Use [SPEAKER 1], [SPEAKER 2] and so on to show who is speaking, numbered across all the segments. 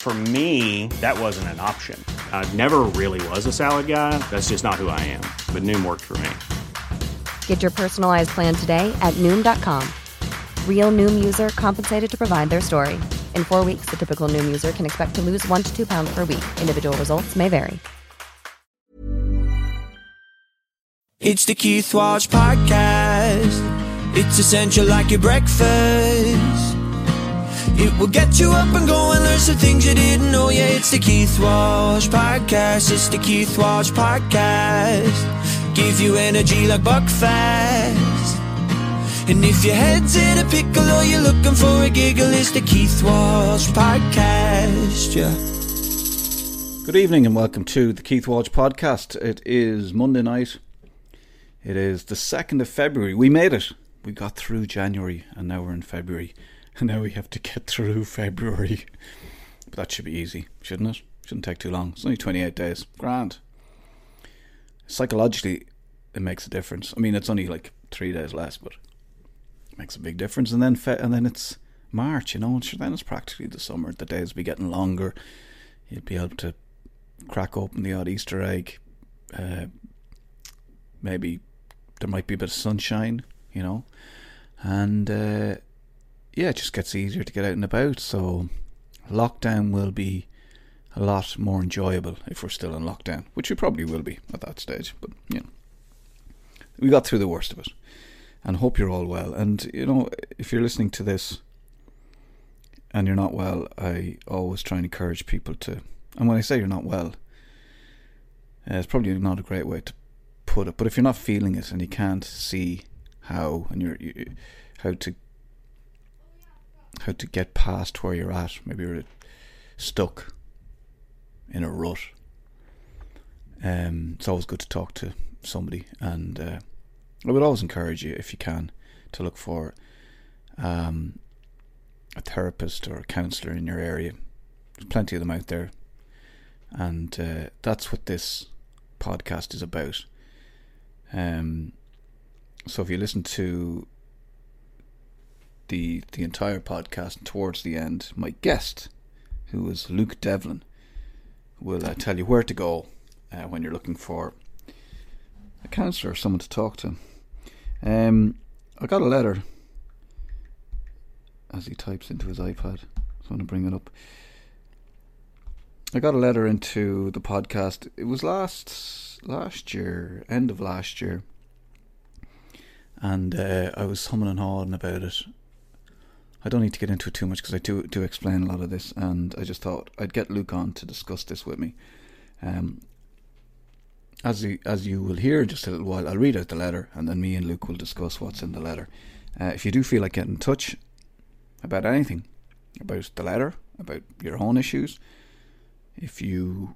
[SPEAKER 1] For me, that wasn't an option. I never really was a salad guy. That's just not who I am. But Noom worked for me.
[SPEAKER 2] Get your personalized plan today at Noom.com. Real Noom user compensated to provide their story. In four weeks, the typical Noom user can expect to lose one to two pounds per week. Individual results may vary.
[SPEAKER 3] It's the Keith Walsh Podcast. It's essential like your breakfast. It will get you up and going, learn some things you didn't know. Yeah, it's the Keith Walsh Podcast. It's the Keith Walsh Podcast. Give you energy like Buckfast. And if your head's in a pickle or you're looking for a giggle, it's the Keith Walsh Podcast. Yeah.
[SPEAKER 4] Good evening and welcome to the Keith Walsh podcast. It is Monday night. It is the 2nd of February. We made it. We got through January and now we're in February. And now we have to get through February. But that should be easy, shouldn't it? Shouldn't take too long. It's only 28 days. Grand. Psychologically, it makes a difference. I mean, it's only like three days less, but it makes a big difference. And then, fe- and then it's March, you know, and then it's practically the summer. The days will be getting longer. You'll be able to crack open the odd Easter egg. Uh, maybe there might be a bit of sunshine, you know, and uh, yeah, it just gets easier to get out and about. So lockdown will be a lot more enjoyable if we're still in lockdown, which we probably will be at that stage. But you know, we got through the worst of it, and hope you're all well. And you know, if you're listening to this and you're not well, I always try and encourage people to. And when I say you're not well, uh, it's probably not a great way to put it. But if you're not feeling it and you can't see how and you're you, how to how to get past where you're at, maybe you're stuck in a rut. Um, it's always good to talk to somebody, and uh, I would always encourage you, if you can, to look for um, a therapist or a counsellor in your area. There's plenty of them out there, and uh, that's what this podcast is about. Um, so if you listen to the the entire podcast towards the end, my guest, who is Luke Devlin, will uh, tell you where to go uh, when you're looking for a counsellor or someone to talk to. Um, I got a letter as he types into his iPad. I want to bring it up. I got a letter into the podcast. It was last last year, end of last year, and uh, I was humming and hawing about it. I don't need to get into it too much because I do do explain a lot of this, and I just thought I'd get Luke on to discuss this with me. Um, as you, as you will hear in just a little while, I'll read out the letter, and then me and Luke will discuss what's in the letter. Uh, if you do feel like getting in touch about anything, about the letter, about your own issues, if you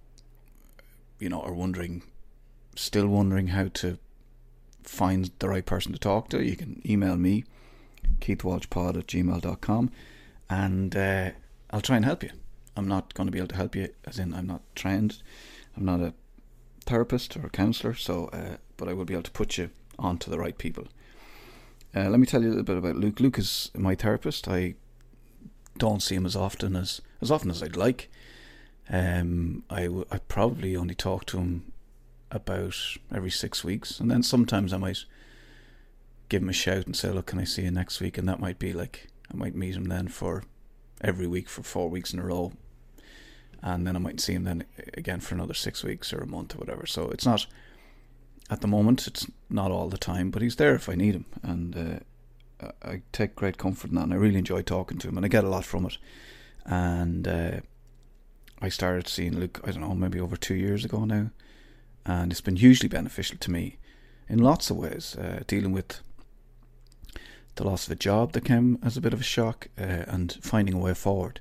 [SPEAKER 4] you know are wondering, still wondering how to find the right person to talk to, you can email me keithwalshpod at gmail.com and uh, I'll try and help you. I'm not going to be able to help you, as in, I'm not trained, I'm not a therapist or a counsellor, so, uh, but I will be able to put you on to the right people. Uh, let me tell you a little bit about Luke. Luke is my therapist. I don't see him as often as as often as I'd like. Um, I, w- I probably only talk to him about every six weeks, and then sometimes I might give him a shout and say, "Look, can I see you next week?" And that might be like I might meet him then for every week for four weeks in a row, and then I might see him then again for another six weeks or a month or whatever. So it's not at the moment. It's not all the time, but he's there if I need him, and uh, I take great comfort in that. And I really enjoy talking to him, and I get a lot from it. And uh, I started seeing Luke. I don't know, maybe over two years ago now, and it's been hugely beneficial to me in lots of ways. Uh, dealing with the loss of a job that came as a bit of a shock, uh, and finding a way forward.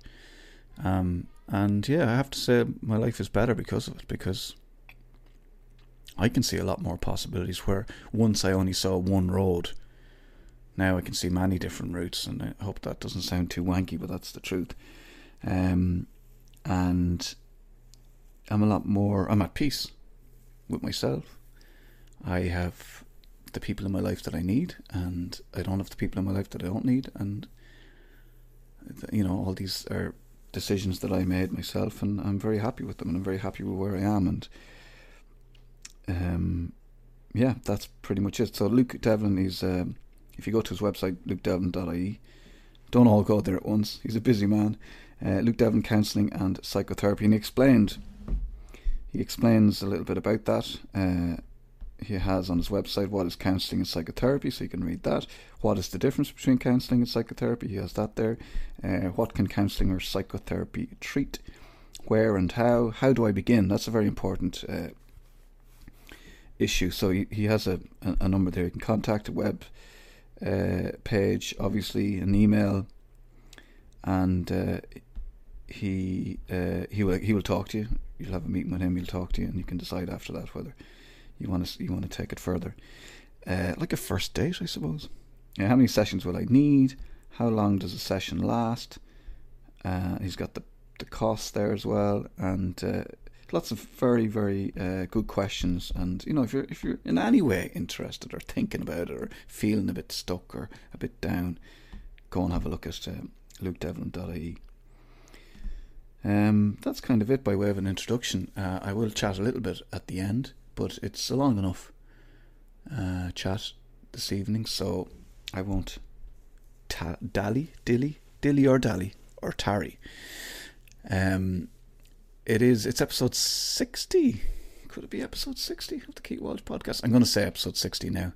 [SPEAKER 4] Um, and yeah, I have to say my life is better because of it. Because I can see a lot more possibilities. Where once I only saw one road, now I can see many different routes, and I hope that doesn't sound too wanky, but that's the truth. Um, and I'm a lot more. I'm at peace with myself. I have the people in my life that I need, and I don't have the people in my life that I don't need, and you know all these are decisions that I made myself, and I'm very happy with them, and I'm very happy with where I am, and um, yeah, that's pretty much it. So Luke Devlin is, um, if you go to his website, lukedevlin.ie, don't all go there at once. He's a busy man. Uh, Luke Devlin Counselling and Psychotherapy, and he explained, he explains a little bit about that. Uh, he has on his website what is counselling and psychotherapy, so you can read that. What is the difference between counselling and psychotherapy? He has that there. Uh, what can counselling or psychotherapy treat? Where and how? How do I begin? That's a very important uh, issue. So he, he has a, a, a, number there. You can contact a web uh, page, obviously, an email, and uh, he uh, he will he will talk to you. You'll have a meeting with him. He'll talk to you, and you can decide after that whether you want to you want to take it further, uh, like a first date, I suppose. Yeah, how many sessions will I need? How long does a session last? Uh, he's got the the cost there as well, and uh, lots of very very uh, good questions. And you know, if you're if you're in any way interested or thinking about it or feeling a bit stuck or a bit down, go and have a look at uh, lukedevlin.ie. Um, that's kind of it by way of an introduction. Uh, I will chat a little bit at the end but it's a long enough uh, chat this evening, so I won't ta- dally, dilly, dilly or dally or tarry. Um, it is. It's episode sixty. Could it be episode sixty of the Keith Walsh podcast? I'm going to say episode sixty now.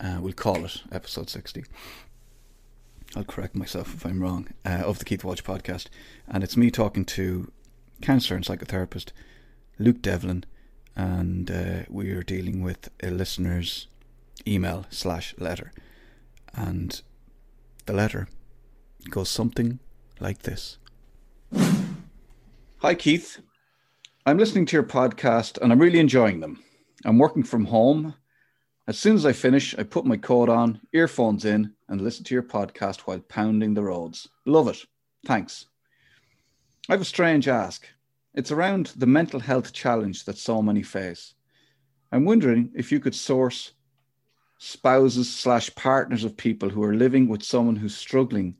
[SPEAKER 4] Uh, we'll call it episode sixty. I'll correct myself if I'm wrong. Uh, of the Keith Walsh podcast, and it's me talking to counsellor and psychotherapist Luke Devlin and uh, we are dealing with a listener's email slash letter. And the letter goes something like this Hi, Keith. I'm listening to your podcast and I'm really enjoying them. I'm working from home. As soon as I finish, I put my coat on, earphones in, and listen to your podcast while pounding the roads. Love it. Thanks. I have a strange ask. It's around the mental health challenge that so many face. I'm wondering if you could source spouses slash partners of people who are living with someone who's struggling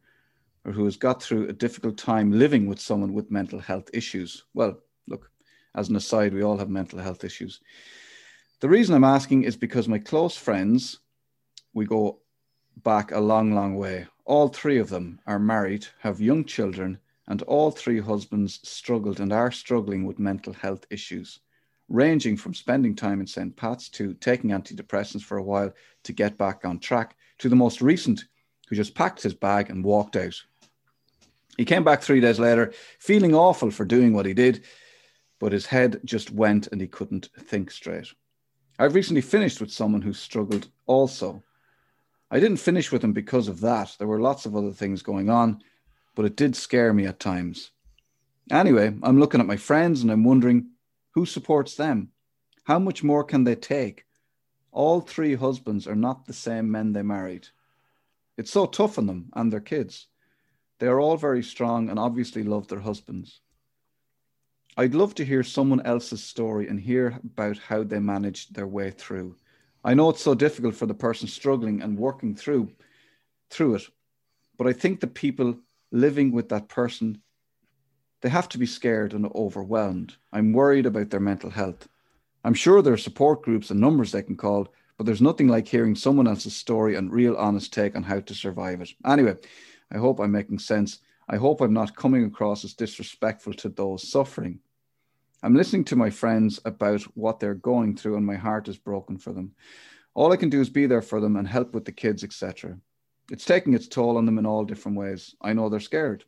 [SPEAKER 4] or who has got through a difficult time living with someone with mental health issues. Well, look, as an aside, we all have mental health issues. The reason I'm asking is because my close friends, we go back a long, long way. All three of them are married, have young children, and all three husbands struggled and are struggling with mental health issues, ranging from spending time in St. Pat's to taking antidepressants for a while to get back on track, to the most recent, who just packed his bag and walked out. He came back three days later, feeling awful for doing what he did, but his head just went and he couldn't think straight. I've recently finished with someone who struggled also. I didn't finish with him because of that. There were lots of other things going on but it did scare me at times. Anyway, I'm looking at my friends and I'm wondering who supports them? How much more can they take? All three husbands are not the same men they married. It's so tough on them and their kids. They are all very strong and obviously love their husbands. I'd love to hear someone else's story and hear about how they managed their way through. I know it's so difficult for the person struggling and working through through it, but I think the people living with that person, they have to be scared and overwhelmed. I'm worried about their mental health. I'm sure there are support groups and numbers they can call, but there's nothing like hearing someone else's story and real honest take on how to survive it. Anyway, I hope I'm making sense. I hope I'm not coming across as disrespectful to those suffering. I'm listening to my friends about what they're going through, and my heart is broken for them. All I can do is be there for them and help with the kids, etc. It's taking its toll on them in all different ways. I know they're scared.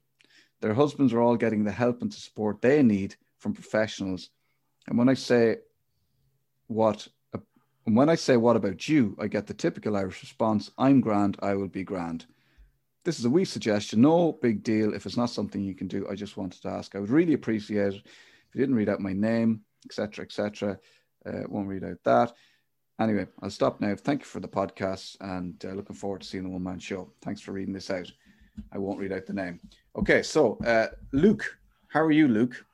[SPEAKER 4] Their husbands are all getting the help and the support they need from professionals. And when I say what and when I say what about you, I get the typical Irish response, I'm grand, I will be grand. this is a wee suggestion. No big deal. If it's not something you can do, I just wanted to ask. I would really appreciate it if you didn't read out my name, etc., etc. Uh, won't read out that. Anyway, I'll stop now. Thank you for the podcast and uh, looking forward to seeing the one man show. Thanks for reading this out. I won't read out the name. Okay, so uh, Luke, how are you, Luke?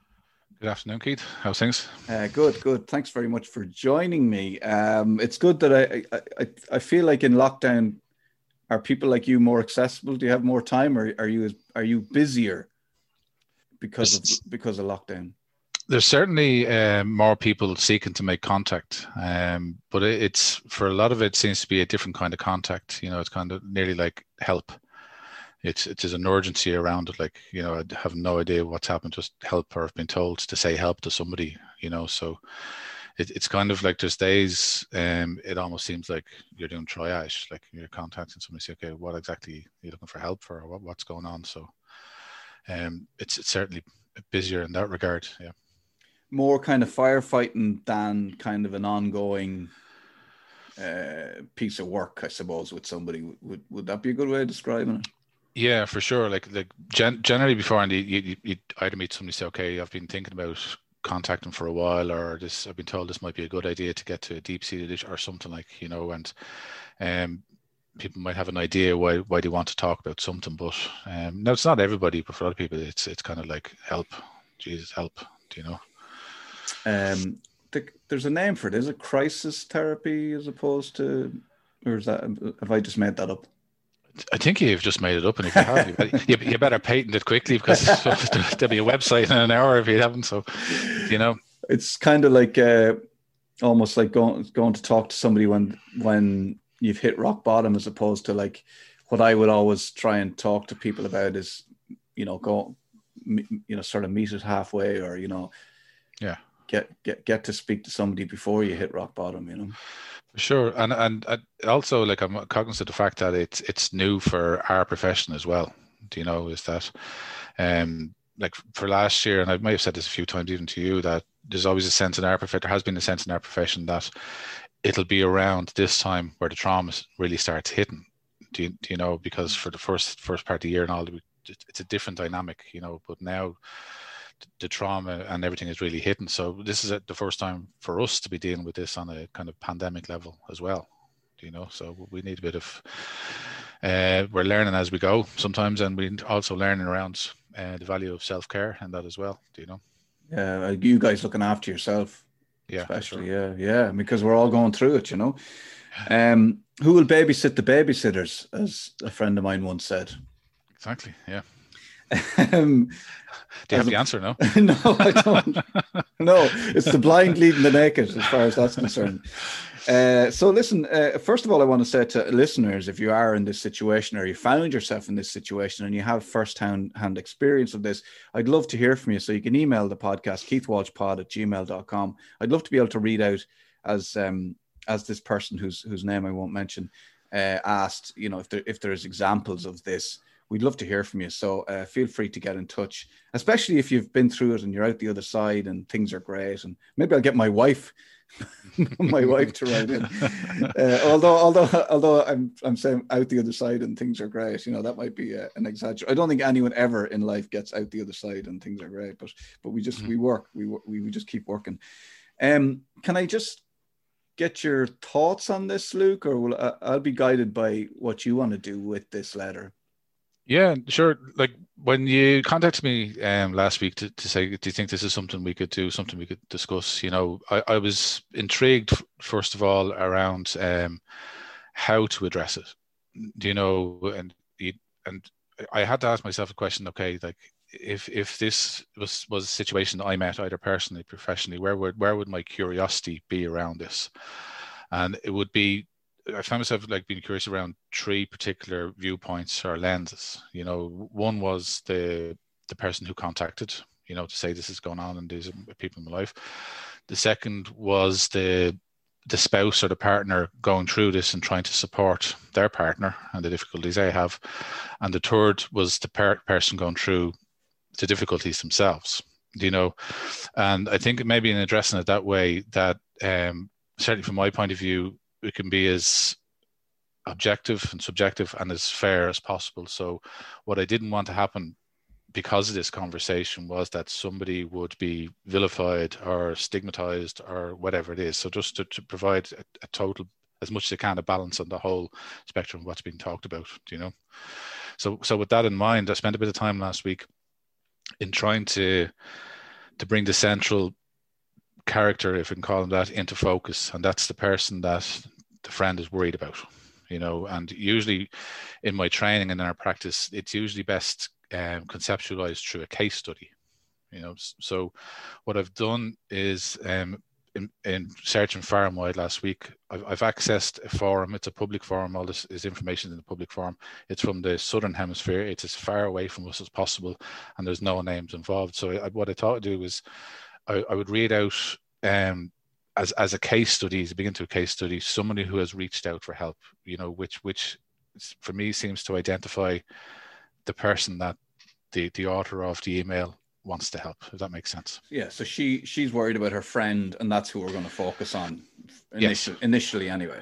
[SPEAKER 5] Good afternoon, Keith. How's things?
[SPEAKER 4] Uh, good, good. Thanks very much for joining me. Um, it's good that I, I, I feel like in lockdown, are people like you more accessible? Do you have more time, or are you are you busier because of because of lockdown?
[SPEAKER 5] There's certainly um, more people seeking to make contact, um, but it, it's for a lot of it seems to be a different kind of contact. You know, it's kind of nearly like help. It's it's an urgency around it. Like you know, I have no idea what's happened. Just help, or I've been told to say help to somebody. You know, so it, it's kind of like there's days. Um, it almost seems like you're doing triage. Like you're contacting somebody, say, okay, what exactly are you looking for help for, or what, what's going on? So, um, it's it's certainly busier in that regard. Yeah
[SPEAKER 4] more kind of firefighting than kind of an ongoing uh, piece of work, I suppose, with somebody. Would would that be a good way of describing it?
[SPEAKER 5] Yeah, for sure. Like like gen- generally before, and you, you you either meet somebody say, okay, I've been thinking about contacting for a while, or this I've been told this might be a good idea to get to a deep seated issue or something like you know, and um, people might have an idea why why they want to talk about something, but um, no, it's not everybody, but for other people, it's it's kind of like help, Jesus, help, do you know?
[SPEAKER 4] Um, the, there's a name for it. Is it crisis therapy as opposed to, or is that have I just made that up?
[SPEAKER 5] I think you've just made it up, and if you have, you, you better patent it quickly because there'll be a website in an hour if you haven't. So, you know,
[SPEAKER 4] it's kind of like uh, almost like going going to talk to somebody when when you've hit rock bottom, as opposed to like what I would always try and talk to people about is, you know, go, you know, sort of meet it halfway, or you know,
[SPEAKER 5] yeah,
[SPEAKER 4] get get get to speak to somebody before you hit rock bottom you know?
[SPEAKER 5] Sure. And and also like i'm cognizant of the fact that it's it's new for our profession as well. Do you know is that um like for last year and i might have said this a few times even to you that there's always a sense in our profession there has been a sense in our profession that it'll be around this time where the trauma really starts hitting. Do you, do you know? Because for the first first part of the year and all it's a different dynamic you know? But now the trauma and everything is really hidden. So this is the first time for us to be dealing with this on a kind of pandemic level as well. You know, so we need a bit of. Uh, we're learning as we go sometimes, and we also learning around uh, the value of self care and that as well. Do you know?
[SPEAKER 4] Yeah, you guys looking after yourself.
[SPEAKER 5] Yeah,
[SPEAKER 4] especially sure. yeah, yeah, because we're all going through it. You know, um, who will babysit the babysitters, as a friend of mine once said.
[SPEAKER 5] Exactly. Yeah. Um, Do you have the answer? No,
[SPEAKER 4] no, I don't. no, it's the blind leading the naked, as far as that's concerned. Uh, so, listen. Uh, first of all, I want to say to listeners, if you are in this situation or you found yourself in this situation and you have first-hand hand experience of this, I'd love to hear from you. So you can email the podcast keithwalshpod at gmail.com. I'd love to be able to read out as um, as this person whose whose name I won't mention uh, asked. You know, if there if there's examples of this we'd love to hear from you. So uh, feel free to get in touch, especially if you've been through it and you're out the other side and things are great. And maybe I'll get my wife, my wife to write in. Uh, although, although, although I'm I'm saying out the other side and things are great, you know that might be uh, an exaggeration. I don't think anyone ever in life gets out the other side and things are great, but but we just mm-hmm. we work, we we we just keep working. Um, can I just get your thoughts on this, Luke, or will I, I'll be guided by what you want to do with this letter?
[SPEAKER 5] Yeah, sure. Like when you contacted me um, last week to, to say, do you think this is something we could do, something we could discuss? You know, I, I was intrigued, first of all, around um, how to address it. Do you know, and and I had to ask myself a question. Okay, like if if this was was a situation I met either personally, professionally, where would where would my curiosity be around this? And it would be I found myself like being curious around three particular viewpoints or lenses. You know, one was the the person who contacted, you know, to say this is going on and these are people in my life. The second was the the spouse or the partner going through this and trying to support their partner and the difficulties they have. And the third was the per- person going through the difficulties themselves, you know. And I think maybe in addressing it that way, that um, certainly from my point of view, it can be as objective and subjective and as fair as possible. So, what I didn't want to happen because of this conversation was that somebody would be vilified or stigmatized or whatever it is. So, just to, to provide a, a total as much as they can a balance on the whole spectrum of what's being talked about. You know? So, so with that in mind, I spent a bit of time last week in trying to to bring the central character, if we can call him that, into focus, and that's the person that the friend is worried about. You know, and usually in my training and in our practice, it's usually best um, conceptualized through a case study. You know, so what I've done is um, in, in searching far and wide last week, I've, I've, accessed a forum. It's a public forum. All this is information in the public forum. It's from the southern hemisphere. It's as far away from us as possible, and there's no names involved. So I, what I thought to do was, I, I would read out um, as as a case study, to begin to a case study, somebody who has reached out for help. You know, which which for me seems to identify the person that the the author of the email wants to help if that makes sense
[SPEAKER 4] yeah so she she's worried about her friend and that's who we're going to focus on initially, yes. initially anyway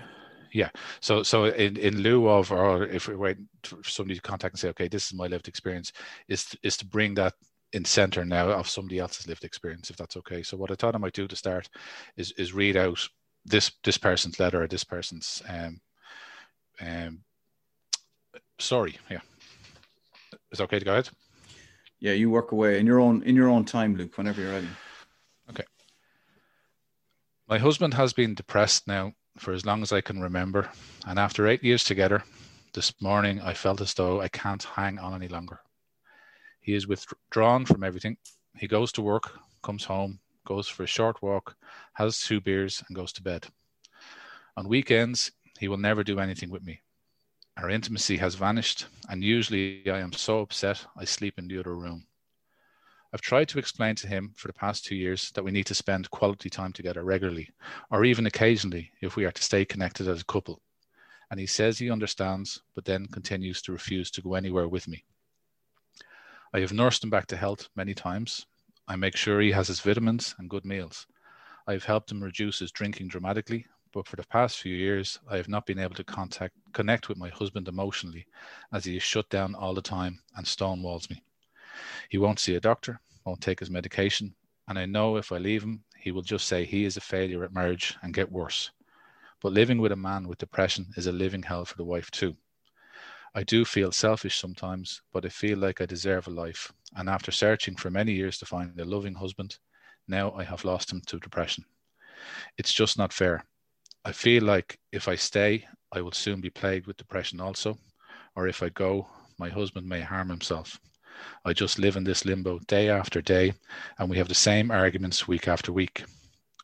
[SPEAKER 5] yeah so so in, in lieu of or if we wait for somebody to contact and say okay this is my lived experience is is to bring that in center now of somebody else's lived experience if that's okay so what i thought i might do to start is is read out this this person's letter or this person's um um story yeah is okay to go ahead
[SPEAKER 4] yeah, you work away in your own in your own time, Luke. Whenever you're ready.
[SPEAKER 5] Okay. My husband has been depressed now for as long as I can remember, and after eight years together, this morning I felt as though I can't hang on any longer. He is withdrawn from everything. He goes to work, comes home, goes for a short walk, has two beers, and goes to bed. On weekends, he will never do anything with me. Our intimacy has vanished, and usually I am so upset I sleep in the other room. I've tried to explain to him for the past two years that we need to spend quality time together regularly, or even occasionally if we are to stay connected as a couple. And he says he understands, but then continues to refuse to go anywhere with me. I have nursed him back to health many times. I make sure he has his vitamins and good meals. I have helped him reduce his drinking dramatically but for the past few years, I have not been able to contact connect with my husband emotionally, as he is shut down all the time and stonewalls me. He won't see a doctor, won't take his medication, and I know if I leave him, he will just say he is a failure at marriage and get worse. But living with a man with depression is a living hell for the wife too. I do feel selfish sometimes, but I feel like I deserve a life. And after searching for many years to find a loving husband, now I have lost him to depression. It's just not fair. I feel like if I stay, I will soon be plagued with depression also, or if I go, my husband may harm himself. I just live in this limbo day after day, and we have the same arguments week after week.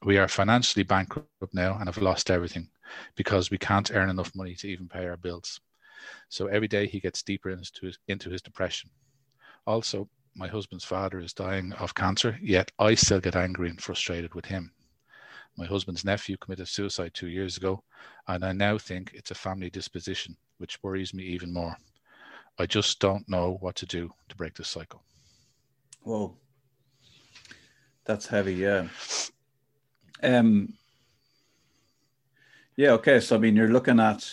[SPEAKER 5] We are financially bankrupt now and have lost everything because we can't earn enough money to even pay our bills. So every day he gets deeper into his, into his depression. Also, my husband's father is dying of cancer, yet I still get angry and frustrated with him. My husband's nephew committed suicide two years ago, and I now think it's a family disposition, which worries me even more. I just don't know what to do to break this cycle.
[SPEAKER 4] Whoa. That's heavy, yeah. Um yeah, okay. So I mean you're looking at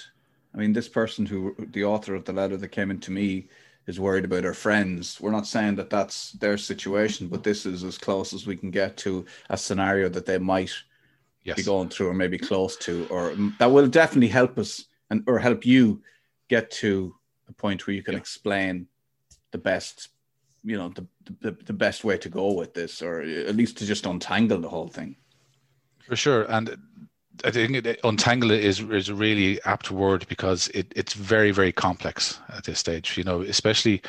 [SPEAKER 4] I mean this person who the author of the letter that came into me is worried about her friends. We're not saying that that's their situation, but this is as close as we can get to a scenario that they might yes. be going through or maybe close to, or that will definitely help us and or help you get to a point where you can yeah. explain the best, you know, the, the the best way to go with this, or at least to just untangle the whole thing.
[SPEAKER 5] For sure, and I think untangle it is is a really apt word because it, it's very very complex at this stage. You know, especially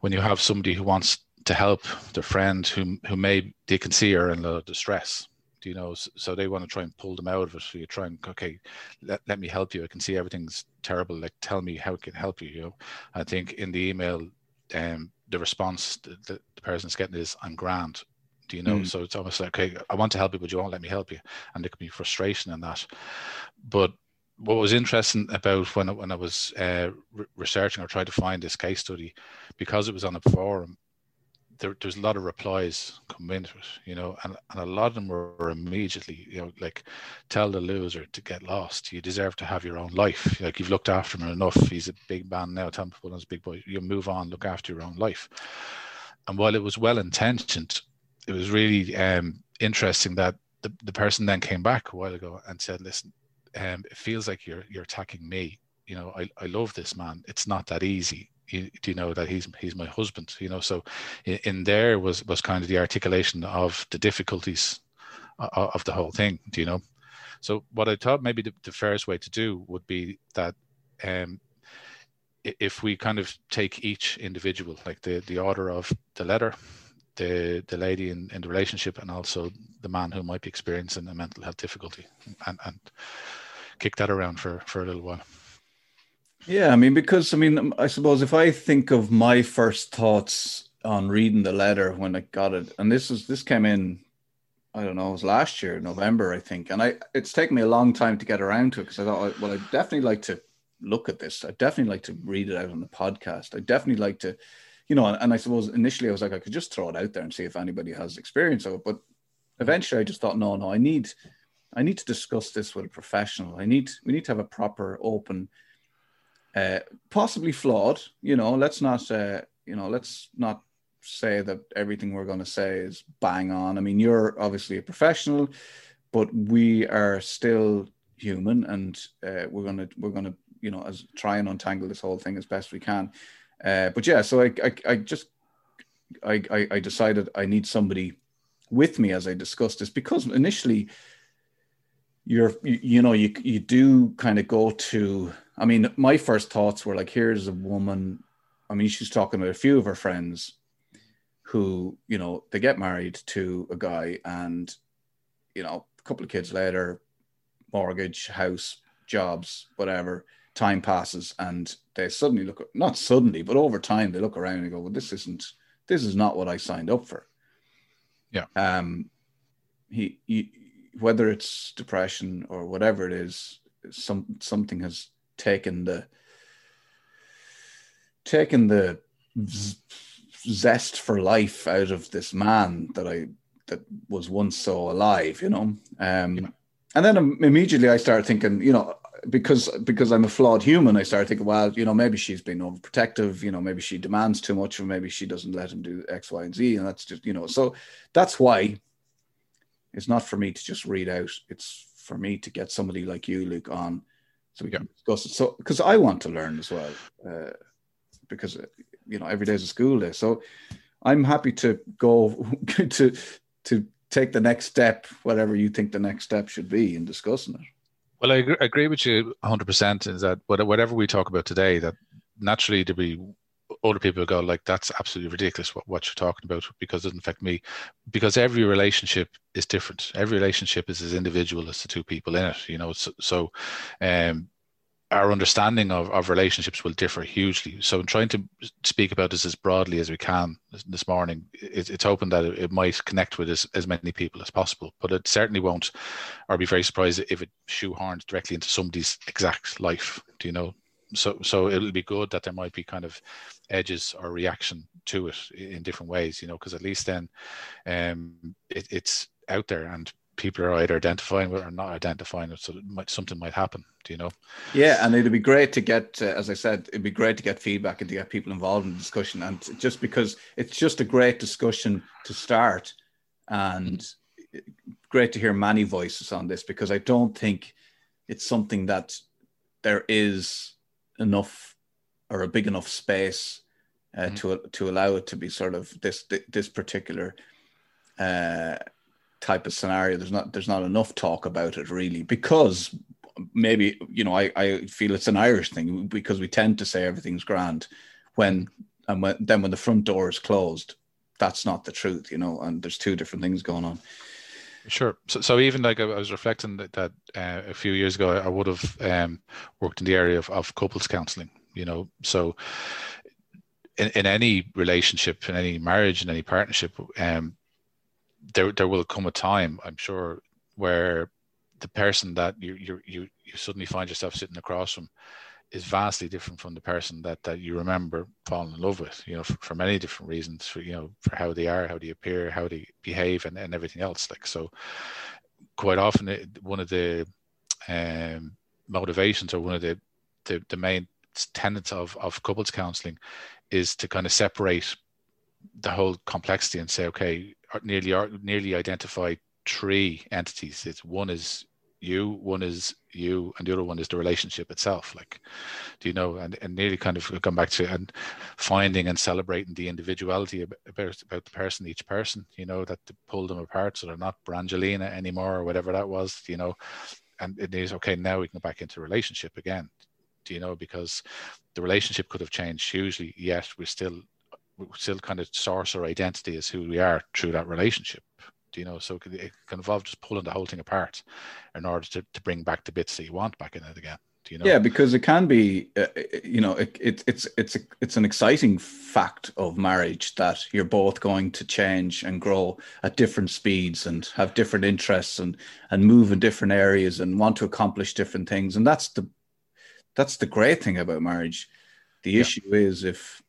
[SPEAKER 5] when you have somebody who wants to help their friend who who may they can see her in a lot of distress you know? So they want to try and pull them out of it. So you try and okay let, let me help you. I can see everything's terrible. Like tell me how it can help you you know? I think in the email um the response that the person's getting is i'm grand do you know mm. so it's almost like okay i want to help you but you won't let me help you and there could be frustration in that but what was interesting about when I, when I was uh, re- researching or trying to find this case study, because it was on a forum, there, there's a lot of replies coming into it, you know, and, and a lot of them were, were, immediately, you know, like tell the loser to get lost. You deserve to have your own life. Like you've looked after him enough. He's a big man now. Tell him to put on his big boy. You move on, look after your own life. And while it was well intentioned, it was really um, interesting that the, the person then came back a while ago and said, listen, um, it feels like you're you're attacking me. You know, I, I love this man. It's not that easy you, do you know that he's he's my husband you know so in, in, there was was kind of the articulation of the difficulties of, of the whole thing do you know so what i thought maybe the, the fairest way to do would be that um, if we kind of take each individual like the the order of the letter the the lady in, in the relationship and also the man who might be experiencing a mental health difficulty and and kick that around for for a little while
[SPEAKER 4] yeah, I mean, because I mean, I suppose if I think of my first thoughts on reading the letter when I got it, and this is this came in, I don't know, it was last year, November, I think, and I it's taken me a long time to get around to it because I thought, well, I'd definitely like to look at this. I'd definitely like to read it out on the podcast. I'd definitely like to, you know, and, and I suppose initially I was like, I could just throw it out there and see if anybody has experience of it, but eventually I just thought, no, no, I need, I need to discuss this with a professional. I need, we need to have a proper, open uh, possibly flawed. You know, let's not uh, you know let's not say that everything we're going to say is bang on. I mean, you're obviously a professional, but we are still human, and uh, we're gonna we're gonna you know as try and untangle this whole thing as best we can. Uh, but yeah, so I I, I just I, I I decided I need somebody with me as I discuss this because initially you're you, you know you you do kind of go to I mean, my first thoughts were like, here's a woman. I mean, she's talking to a few of her friends who, you know, they get married to a guy and, you know, a couple of kids later, mortgage, house, jobs, whatever, time passes and they suddenly look, not suddenly, but over time, they look around and go, well, this isn't, this is not what I signed up for.
[SPEAKER 5] Yeah.
[SPEAKER 4] Um, he, he whether it's depression or whatever it is, some something has taken the taken the zest for life out of this man that I that was once so alive, you know. Um, yeah. And then immediately I started thinking, you know, because because I'm a flawed human, I started thinking, well, you know, maybe she's been overprotective, you know, maybe she demands too much, or maybe she doesn't let him do X, Y, and Z, and that's just, you know, so that's why it's not for me to just read out; it's for me to get somebody like you, Luke, on so we can discuss it. So because I want to learn as well, uh, because you know every day is a school day. So I'm happy to go to to take the next step, whatever you think the next step should be in discussing it.
[SPEAKER 5] Well, I agree, I agree with you 100%. Is that whatever we talk about today, that naturally to be older people go like that's absolutely ridiculous what, what you're talking about because it doesn't affect me because every relationship is different every relationship is as individual as the two people in it you know so, so um our understanding of, of relationships will differ hugely. So, I'm trying to speak about this as broadly as we can this, morning, it, it's hoping that it, it, might connect with as, as many people as possible. But it certainly won't, or be very surprised if it shoehorns directly into somebody's exact life. Do you know? so so it'll be good that there might be kind of edges or reaction to it in different ways you know because at least then um it, it's out there and people are either identifying with or not identifying it so might, something might happen do you know
[SPEAKER 4] yeah and it'd be great to get uh, as i said it'd be great to get feedback and to get people involved in the discussion and just because it's just a great discussion to start and mm-hmm. great to hear many voices on this because i don't think it's something that there is enough or a big enough space uh, mm-hmm. to to allow it to be sort of this this particular uh, type of scenario. There's not there's not enough talk about it really because maybe you know I, I feel it's an Irish thing because we tend to say everything's grand when and when, then when the front door is closed, that's not the truth, you know. And there's two different things going on.
[SPEAKER 5] Sure. So, so even like I was reflecting that, that uh, a few years ago, I would have um, worked in the area of, of couples counseling. You know, so in, in any relationship, in any marriage, in any partnership, um, there there will come a time, I'm sure, where the person that you you you you suddenly find yourself sitting across from is vastly different from the person that that you remember falling in love with you know for, for, many different reasons for you know for how they are how they appear how they behave and, and everything else like so quite often it, one of the um, motivations or one of the, the the main tenets of of couples counseling is to kind of separate the whole complexity and say okay nearly nearly identify three entities. It's one is you one is you and the other one is the relationship itself like do you know? And, and nearly kind of come back to and finding and celebrating the individuality about, about the person each person you know that to pull them apart so they're not brangelina anymore or whatever that was you know? And it is okay now we can go back into relationship again do you know? Because the relationship could have changed hugely yet we're still we still kind of source our identity as who we are through that relationship Do you know so it can, it can involve just pulling the whole thing apart in order to, to bring back the bits that you want back in it again Do you know?
[SPEAKER 4] Yeah, because it can be, uh, you know, it, it, it's it's a, it's an exciting fact of marriage that you're both going to change and grow at different speeds and have different interests and and move in different areas and want to accomplish different things, and that's the that's the great thing about marriage. The yeah. issue is if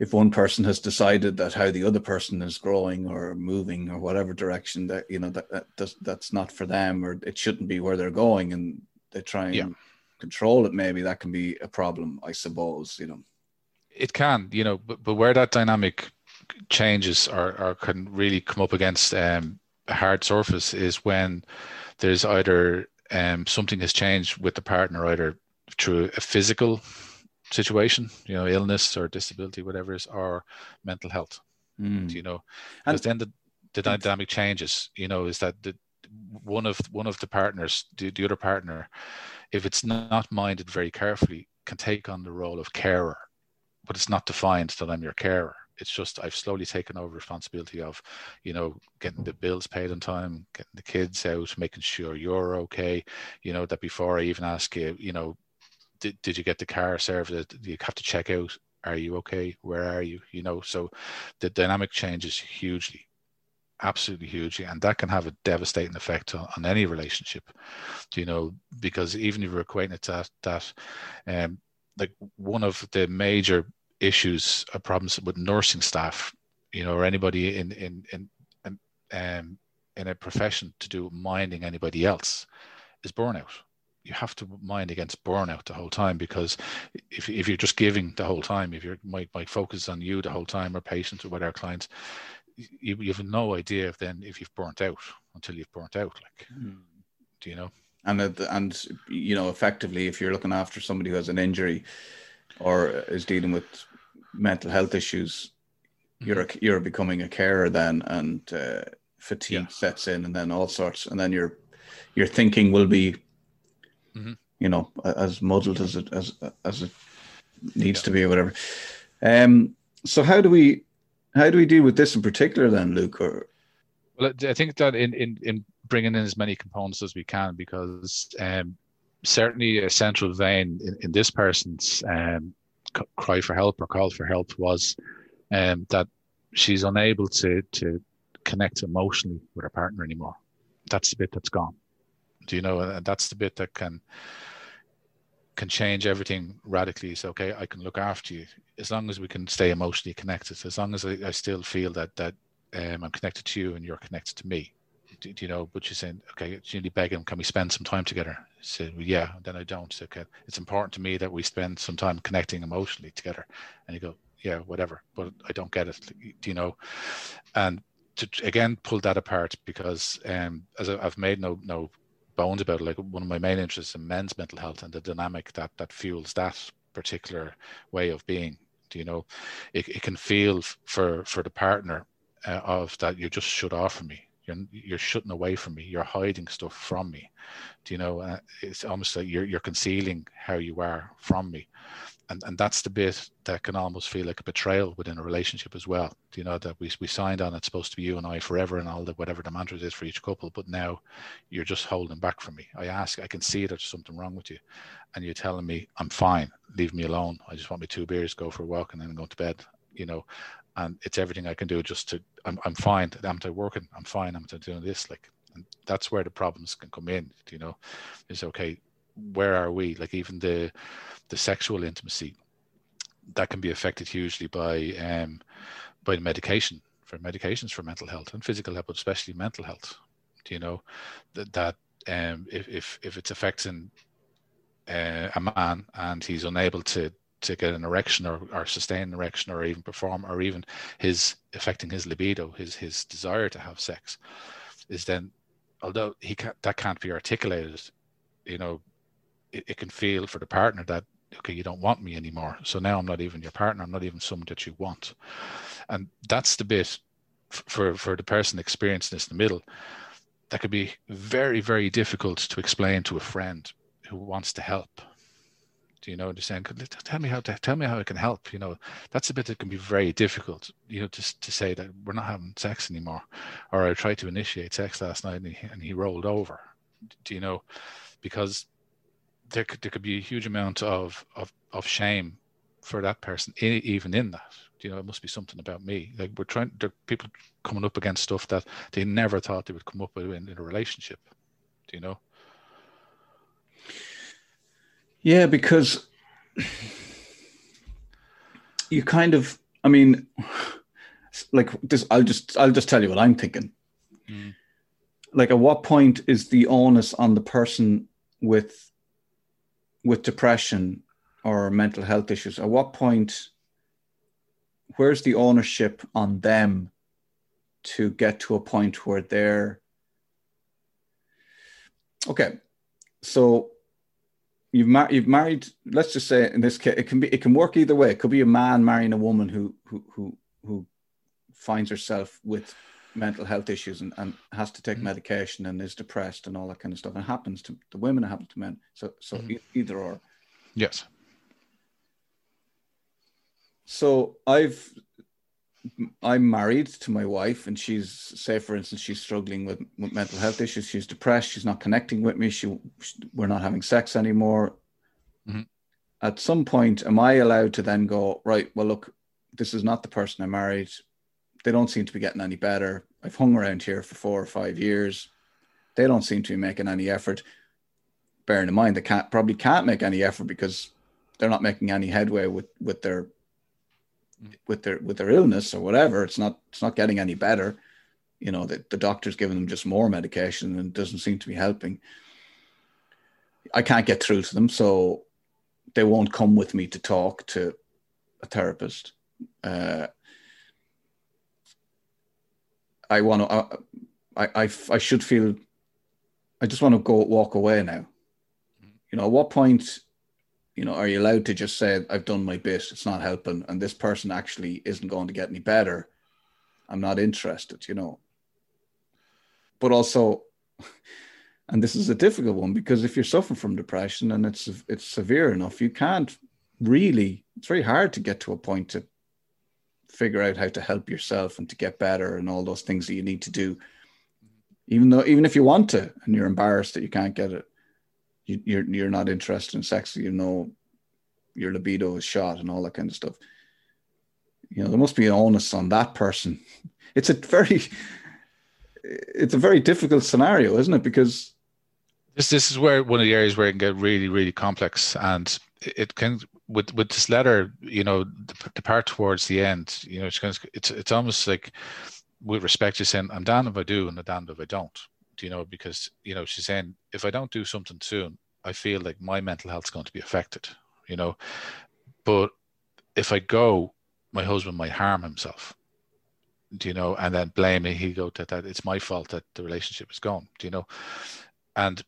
[SPEAKER 4] if one person has decided that how the other person is growing or moving or whatever direction that you know that, that that's, that's not for them or it shouldn't be where they're going and they try and yeah. control it maybe that can be a problem i suppose you know
[SPEAKER 5] it can you know but, but where that dynamic changes or, or can really come up against um, a hard surface is when there's either um, something has changed with the partner either through a physical situation, you know, illness or disability, whatever is, or mental health. Mm. You know, and then the, the dynamic changes. You know, is that the one of one of the partners, the, the other partner, if it's not minded very carefully, can take on the role of carer, but it's not defined that I'm your carer. It's just I've slowly taken over responsibility of, you know, getting the bills paid on time, getting the kids out, making sure you're okay. You know that before I even ask you, you know, did, did you get the car serviced? You have to check out. Are you okay? Where are you? You know, so the dynamic changes hugely, absolutely hugely, and that can have a devastating effect on, on any relationship. You know, because even if you're acquainted to that, that um, like one of the major issues or problems with nursing staff, you know, or anybody in in in, in um, in a profession to do minding anybody else is burnout you have to mind against burnout the whole time because if, if you're just giving the whole time, if your my, my focus on you the whole time or patients or whatever clients, you, you have no idea if then if you've burnt out until you've burnt out. Like, mm. do you know?
[SPEAKER 4] And and you know, effectively, if you're looking after somebody who has an injury or is dealing with mental health issues, mm-hmm. you're a, you're becoming a carer then, and uh, fatigue sets in, and then all sorts, and then your your thinking will be mm-hmm. you know, as muddled as it as as it needs yeah. to be or whatever. Um, so how do we how do we deal with this in particular then, Luke? Or
[SPEAKER 5] well, I think that in in in bringing in as many components as we can because um, certainly a central vein in, in this person's um, cry for help or call for help was um, that she's unable to to connect emotionally with her partner anymore. That's the bit that's gone do you know and that's the bit that can can change everything radically. So okay i can look after you. As long as we can stay emotionally connected as long as i, I still feel that that um, i'm connected to you and you're connected to me. Do, do you know but you're saying okay Julie begging can we spend some time together? I said well, yeah then i don't. So, okay it's important to me that we spend some time connecting emotionally together. And you go yeah whatever but i don't get it. Do you know? And to again pull that apart because um, as I've made no no bones about it. Like one of my main interests in men's mental health and the dynamic that that fuels that particular way of being. Do you know, it, it can feel for for the partner uh, of that you just shut off from me. You're you're shutting away from me. You're hiding stuff from me. Do you know? Uh, it's almost like you're you're concealing how you are from me and and that's the bit that can almost feel like a betrayal within a relationship as well. You know that we we signed on it's supposed to be you and I forever and all the whatever the mantra is for each couple, but now you're just holding back from me. I ask, I can see there's something wrong with you, and you're telling me I'm fine, leave me alone. I just want me two beers, go for a walk, and then go to bed. You know, and it's everything I can do just to I'm I'm fine. I'm to working. I'm fine. I'm to doing this. Like, and that's where the problems can come in. You know, is okay where are we? Like even the the sexual intimacy that can be affected hugely by um by the medication for medications for mental health and physical health but especially mental health do you know that that um if if, if it's affecting uh, a man and he's unable to to get an erection or, or sustain an erection or even perform or even his affecting his libido his his desire to have sex is then although he can't that can't be articulated you know it, it, can feel for the partner that okay you don't want me anymore. So now i'm not even your partner. I'm not even someone that you want. And that's the bit for for the person experiencing this in the middle that could be very very difficult to explain to a friend who wants to help. Do you know just saying? Tell me how to tell me how i can help you know. That's a bit that can be very difficult you know just to say that we're not having sex anymore or i tried to initiate sex last night and he, and he rolled over. Do you know? Because there could there could be a huge amount of of, of shame for that person even in that you know it must be something about me like we're trying there people coming up against stuff that they never thought they would come up with in, in a relationship do you know
[SPEAKER 4] yeah, because you kind of, I mean, like this. I'll just, I'll just tell you what I'm thinking. Mm. Like, at what point is the onus on the person with, with depression or mental health issues? At what point? Where's the ownership on them to get to a point where they're okay? So you've mar- you've married. Let's just say in this case, it can be it can work either way. It could be a man marrying a woman who who who who finds herself with mental health issues and, and has to take mm-hmm. medication and is depressed and all that kind of stuff. It happens to the women, it happens to men. So so mm-hmm. e- either or.
[SPEAKER 5] Yes.
[SPEAKER 4] So I've I'm married to my wife, and she's say, for instance, she's struggling with, with mental health issues. She's depressed. She's not connecting with me. She, we're not having sex anymore. Mm-hmm. At some point, am I allowed to then go right? Well, look, this is not the person I married. They don't seem to be getting any better. I've hung around here for four or five years. They don't seem to be making any effort. Bearing in mind, they can't probably can't make any effort because they're not making any headway with with their with their with their illness or whatever it's not it's not getting any better you know the, the doctor's giving them just more medication and it doesn't seem to be helping i can't get through to them so they won't come with me to talk to a therapist uh, i want to I, I i should feel i just want to go walk away now you know at what point you know, are you allowed to just say, I've done my bit, it's not helping, and this person actually isn't going to get any better? I'm not interested, you know. But also, and this is a difficult one because if you're suffering from depression and it's it's severe enough, you can't really. It's very hard to get to a point to figure out how to help yourself and to get better and all those things that you need to do. Even though, even if you want to, and you're embarrassed that you can't get it, you, you're you're not interested in sex, you know, your libido is shot and all that kind of stuff. You know, there must be an onus on that person. It's a very, it's a very difficult scenario, isn't it? Because
[SPEAKER 5] this this is where one of the areas where it can get really really complex, and it can with with this letter, you know, the, the part towards the end, you know, it's it's it's almost like with respect to saying, I'm damned if I do and I'm damned if I don't Do you know, because, you know, she's saying, if I don't do something soon, I feel like my mental health's going to be affected, you know. But if I go, my husband might harm himself, do you know, and then blame me. He go that, that it's my fault that the relationship is gone, do you know. And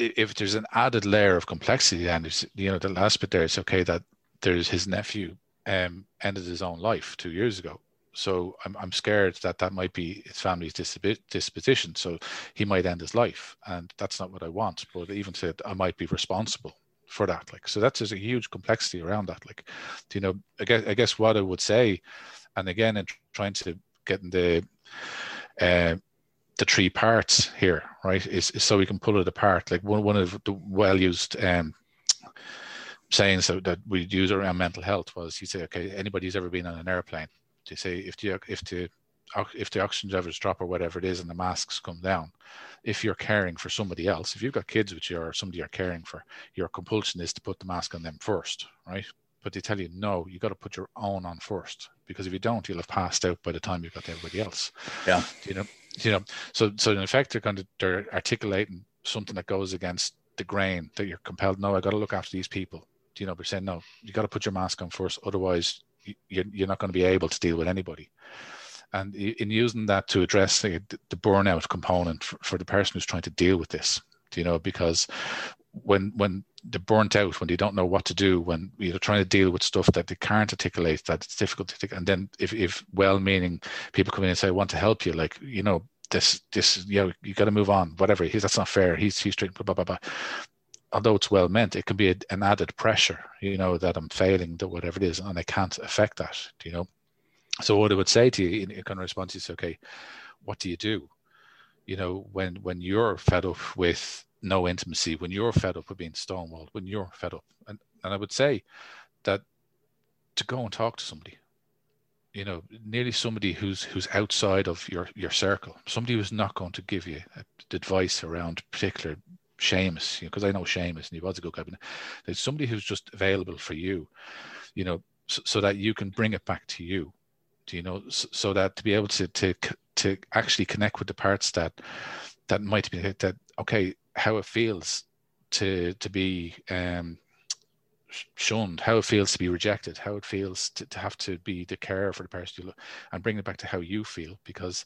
[SPEAKER 5] if there's an added layer of complexity, and you know, the last bit there, it's okay that there's his nephew um, ended his own life two years ago so I'm, I'm scared that that might be his family's disposition. So he might end his life, and that's not what I want. But even said I might be responsible for that. Like so, that's a huge complexity around that. Like, you know, I guess I guess what I would say, and again, in trying to get in the uh, the three parts here, right, is, is, so we can pull it apart. Like one one of the well used um, sayings that, that we use around mental health was you say, okay, anybody who's ever been on an airplane they say if the if the if the oxygen levels drop or whatever it is and the masks come down, if you're caring for somebody else, if you've got kids with you or somebody you're caring for, your compulsion is to put the mask on them first, right? But they tell you, no, you got to put your own on first because if you don't, you'll have passed out by the time you've got to everybody else.
[SPEAKER 4] Yeah.
[SPEAKER 5] You know, you know, so so in effect they're kind of they're articulating something that goes against the grain that you're compelled. No, I got to look after these people. Do You know, they're saying no, you got to put your mask on first, otherwise you, you're not going to be able to deal with anybody and in using that to address the, the burnout component for, for, the person who's trying to deal with this do you know because when when they're burnt out when they don't know what to do when you're trying to deal with stuff that they can't articulate that it's difficult to take and then if, if well-meaning people come in and say i want to help you like you know this this you know you got to move on whatever he's that's not fair he's he's blah blah blah, blah. although it's well meant it can be a, an added pressure you know that i'm failing that whatever it is and i can't affect that you know so what I would say to you in kind of response is, okay, what do you do? You know, when when you're fed up with no intimacy, when you're fed up with being stonewalled, when you're fed up, and and I would say that to go and talk to somebody, you know, nearly somebody who's who's outside of your your circle, somebody who's not going to give you advice around particular Seamus, you know, because I know Seamus and he was a good guy, but there's somebody who's just available for you, you know, so, so that you can bring it back to you you know? So that to be able to to to actually connect with the parts that that might be that okay how it feels to to be um shunned how it feels to be rejected how it feels to, to have to be the care for the person you love, and bring it back to how you feel because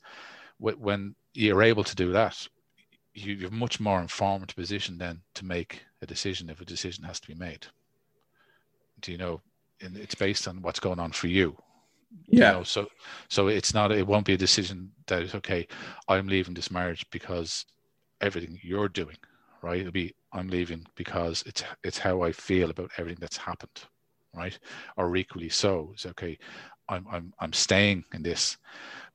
[SPEAKER 5] when you're able to do that you, you're much more informed position then to make a decision if a decision has to be made. Do you know? And it's based on what's going on for you
[SPEAKER 4] yeah.
[SPEAKER 5] You know, so so it's not it won't be a decision that is okay, I'm leaving this marriage because everything you're doing, right? It'll be I'm leaving because it's it's how I feel about everything that's happened, right? Or equally so, it's okay, I'm I'm I'm staying in this,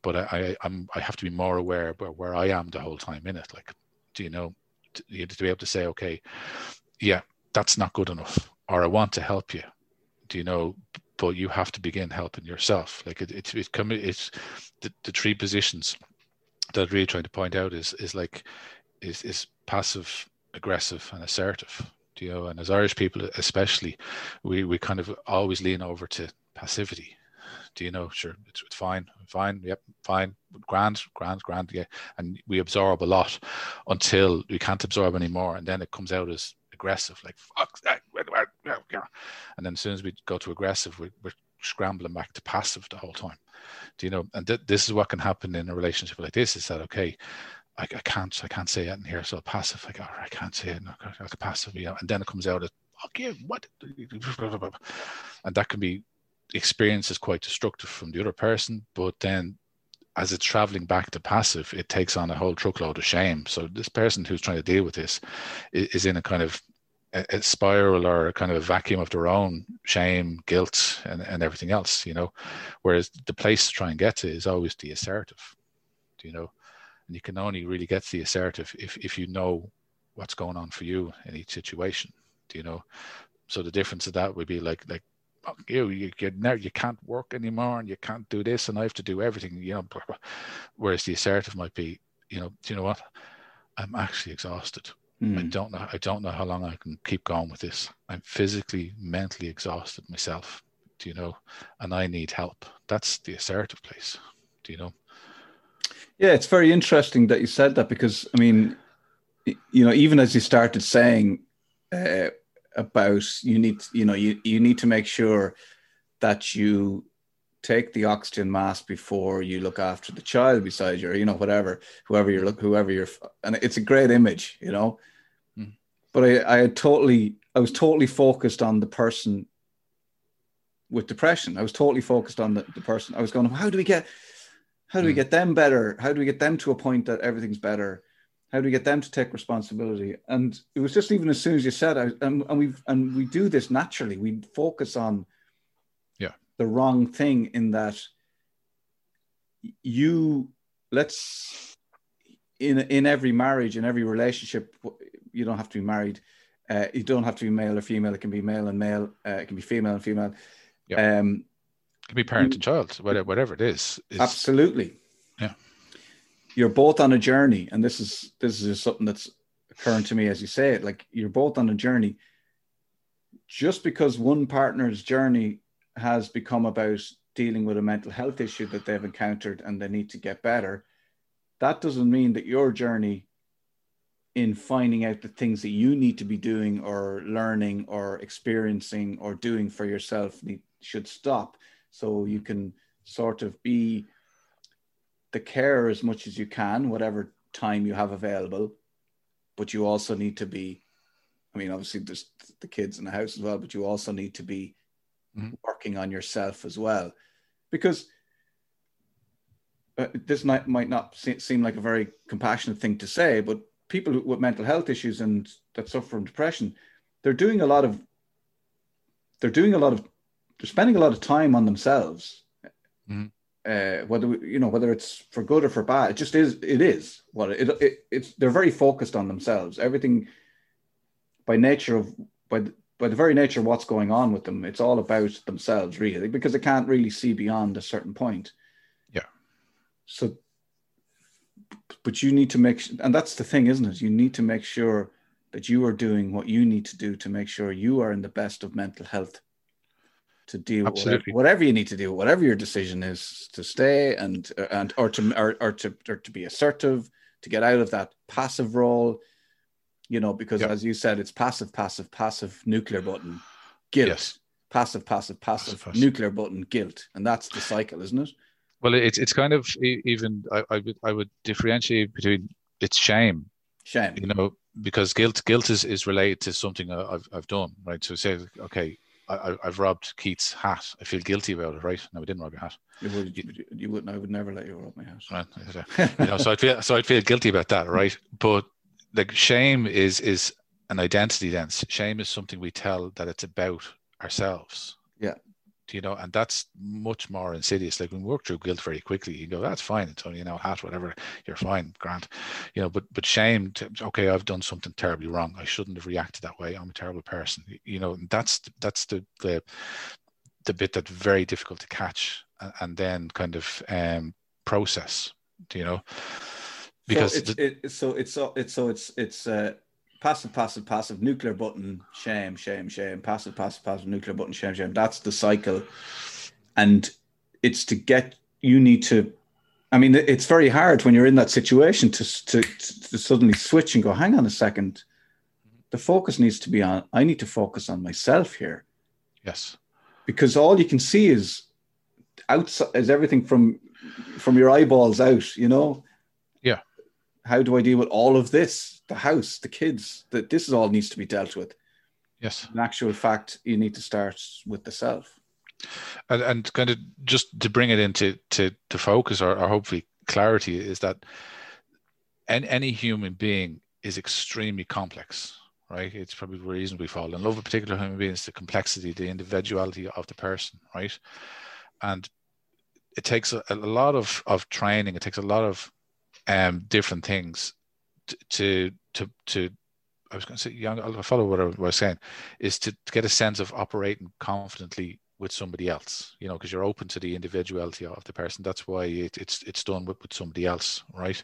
[SPEAKER 5] but I, I I'm I have to be more aware where where I am the whole time in it. Like, do you know to, to be able to say, okay, yeah, that's not good enough, or I want to help you. Do you know? But you have to begin helping yourself. Like it, it, it come, it's the, the three positions that I'm really trying to point out is is like is is passive, aggressive, and assertive. Do you know, and as Irish people, especially, we we kind of always lean over to passivity. Do you know? Sure, it's, it's fine, fine, yep, fine, grand, grand, grand, yeah. And we absorb a lot until we can't absorb anymore, and then it comes out as aggressive, like fuck that, and then as soon as we go to aggressive, we, are scrambling back to passive the whole time. Do you know? And th- this is what can happen in a relationship like this: is that okay? I, I can't, I can't say it in here, so passive. Like, oh, I can't say it, no, like passive, you know. And then it comes out as, okay, what? And that can be experience is quite destructive from the other person, but then as it's traveling back to passive, it takes on a whole truckload of shame. So this person who's trying to deal with this is in a kind of a, spiral or a kind of a vacuum of their own shame, guilt, and, and everything else, you know. Whereas the place to try and get to is always the assertive, you know. And you can only really get to the assertive if, if you know what's going on for you in each situation, do you know. So the difference of that would be like like you you you, now you can't work anymore and you can't do this and I have to do everything, you know. Whereas the assertive might be, you know, do you know what? I'm actually exhausted. Mm. I hmm. don't know. I don't know how long I can keep going with this. I'm physically, mentally exhausted myself. Do you know? And I need help. That's the assertive place. Do you know?
[SPEAKER 4] Yeah, it's very interesting that you said that because I mean, you know, even as you started saying uh, about you need, you know, you you need to make sure that you take the oxygen mask before you look after the child beside you, or you know, whatever, whoever you're look, whoever you're, and it's a great image, you know. Mm. But I, I had totally, I was totally focused on the person with depression. I was totally focused on the, the person. I was going, how do we get, how do we hmm. get them better? How do we get them to a point that everything's better? How do we get them to take responsibility? And it was just even as soon as you said, I, and, and we and we do this naturally. We focus on yeah. the wrong thing in that you let's in in every marriage in every relationship you don't have to be married. Uh, you don't have to be male or female. It can be male and male. Uh, it can be female and female.
[SPEAKER 5] Yeah. um it can be parent and child whatever, whatever it is
[SPEAKER 4] absolutely.
[SPEAKER 5] Yeah
[SPEAKER 4] you're both on a journey, and this is this is something that's occurring to me as you say it. Like you're both on a journey. Just because one partner's journey has become about dealing with a mental health issue that they've encountered and they need to get better, that doesn't mean that your journey in finding out the things that you need to be doing or learning or experiencing or doing for yourself need, should stop so you can sort of be the care as much as you can whatever time you have available but you also need to be i mean obviously there's the kids in the house as well but you also need to be mm-hmm. working on yourself as well because uh, this might, might not seem like a very compassionate thing to say but people with mental health issues and that suffer from depression, they're doing a lot of they're doing a lot of they're spending a lot of time on themselves. Mm-hmm. Uh, whether you know whether it's for good or for bad, it just is. It is what it, it it's. They're very focused on themselves. Everything by nature of by the, by the very nature of what's going on with them, it's all about themselves really because they can't really see beyond a certain point.
[SPEAKER 5] Yeah.
[SPEAKER 4] So but you need to make and that's the thing isn't it you need to make sure that you are doing what you need to do to make sure you are in the best of mental health to deal Absolutely. whatever, you need to do whatever your decision is to stay and uh, and or to or, or to or to be assertive to get out of that passive role you know because yep. as you said it's passive passive passive nuclear button guilt yes. passive passive passive, passive nuclear button guilt and that's the cycle isn't it
[SPEAKER 5] well, it's it's kind of even I, I would I would differentiate between it's shame,
[SPEAKER 4] shame,
[SPEAKER 5] you know, because guilt guilt is, is related to something I've I've done, right? So say, okay, I, I've robbed Keith's hat. I feel guilty about it, right? No, we didn't rob your hat.
[SPEAKER 4] You, would, you, you wouldn't. I would never let you rob my hat.
[SPEAKER 5] Right. you know, so I feel so I'd feel guilty about that, right? But like shame is is an identity. Then shame is something we tell that it's about ourselves. You know, and that's much more insidious. Like when we work through guilt very quickly, you go, that's fine. It's only, you know, hat, whatever, you're fine, Grant. You know, but but shame, to, okay, I've done something terribly wrong. I shouldn't have reacted that way. I'm a terrible person. You know, that's that's the the the bit that's very difficult to catch and, and then kind of um process, you know. Because
[SPEAKER 4] so it's, the, it, so it's so it's so it's it's uh passive, passive, passive, nuclear button, shame, shame, shame, passive, passive, passive, nuclear button, shame, shame. That's the cycle. And it's to get, you need to, I mean, it's very hard when you're in that situation to, to, to suddenly switch and go, hang on a second. The focus needs to be on, I need to focus on myself here.
[SPEAKER 5] Yes.
[SPEAKER 4] Because all you can see is outside, is everything from, from your eyeballs out, you know?
[SPEAKER 5] Yeah.
[SPEAKER 4] How do I deal with all of this? The house, the kids, that this is all needs to be dealt with.
[SPEAKER 5] Yes.
[SPEAKER 4] In actual fact, you need to start with the self.
[SPEAKER 5] And, and kind of just to bring it into to, to focus or, or hopefully clarity is that any, any human being is extremely complex, right? It's probably the reason we fall in love with particular human beings, the complexity, the individuality of the person, right? And it takes a, a lot of, of training, it takes a lot of um, different things to to to to I was going to say, young, I'll follow what I was saying, is to, to get a sense of operating confidently with somebody else, you know, because you're open to the individuality of the person. That's why it, it's it's done with, with somebody else, right?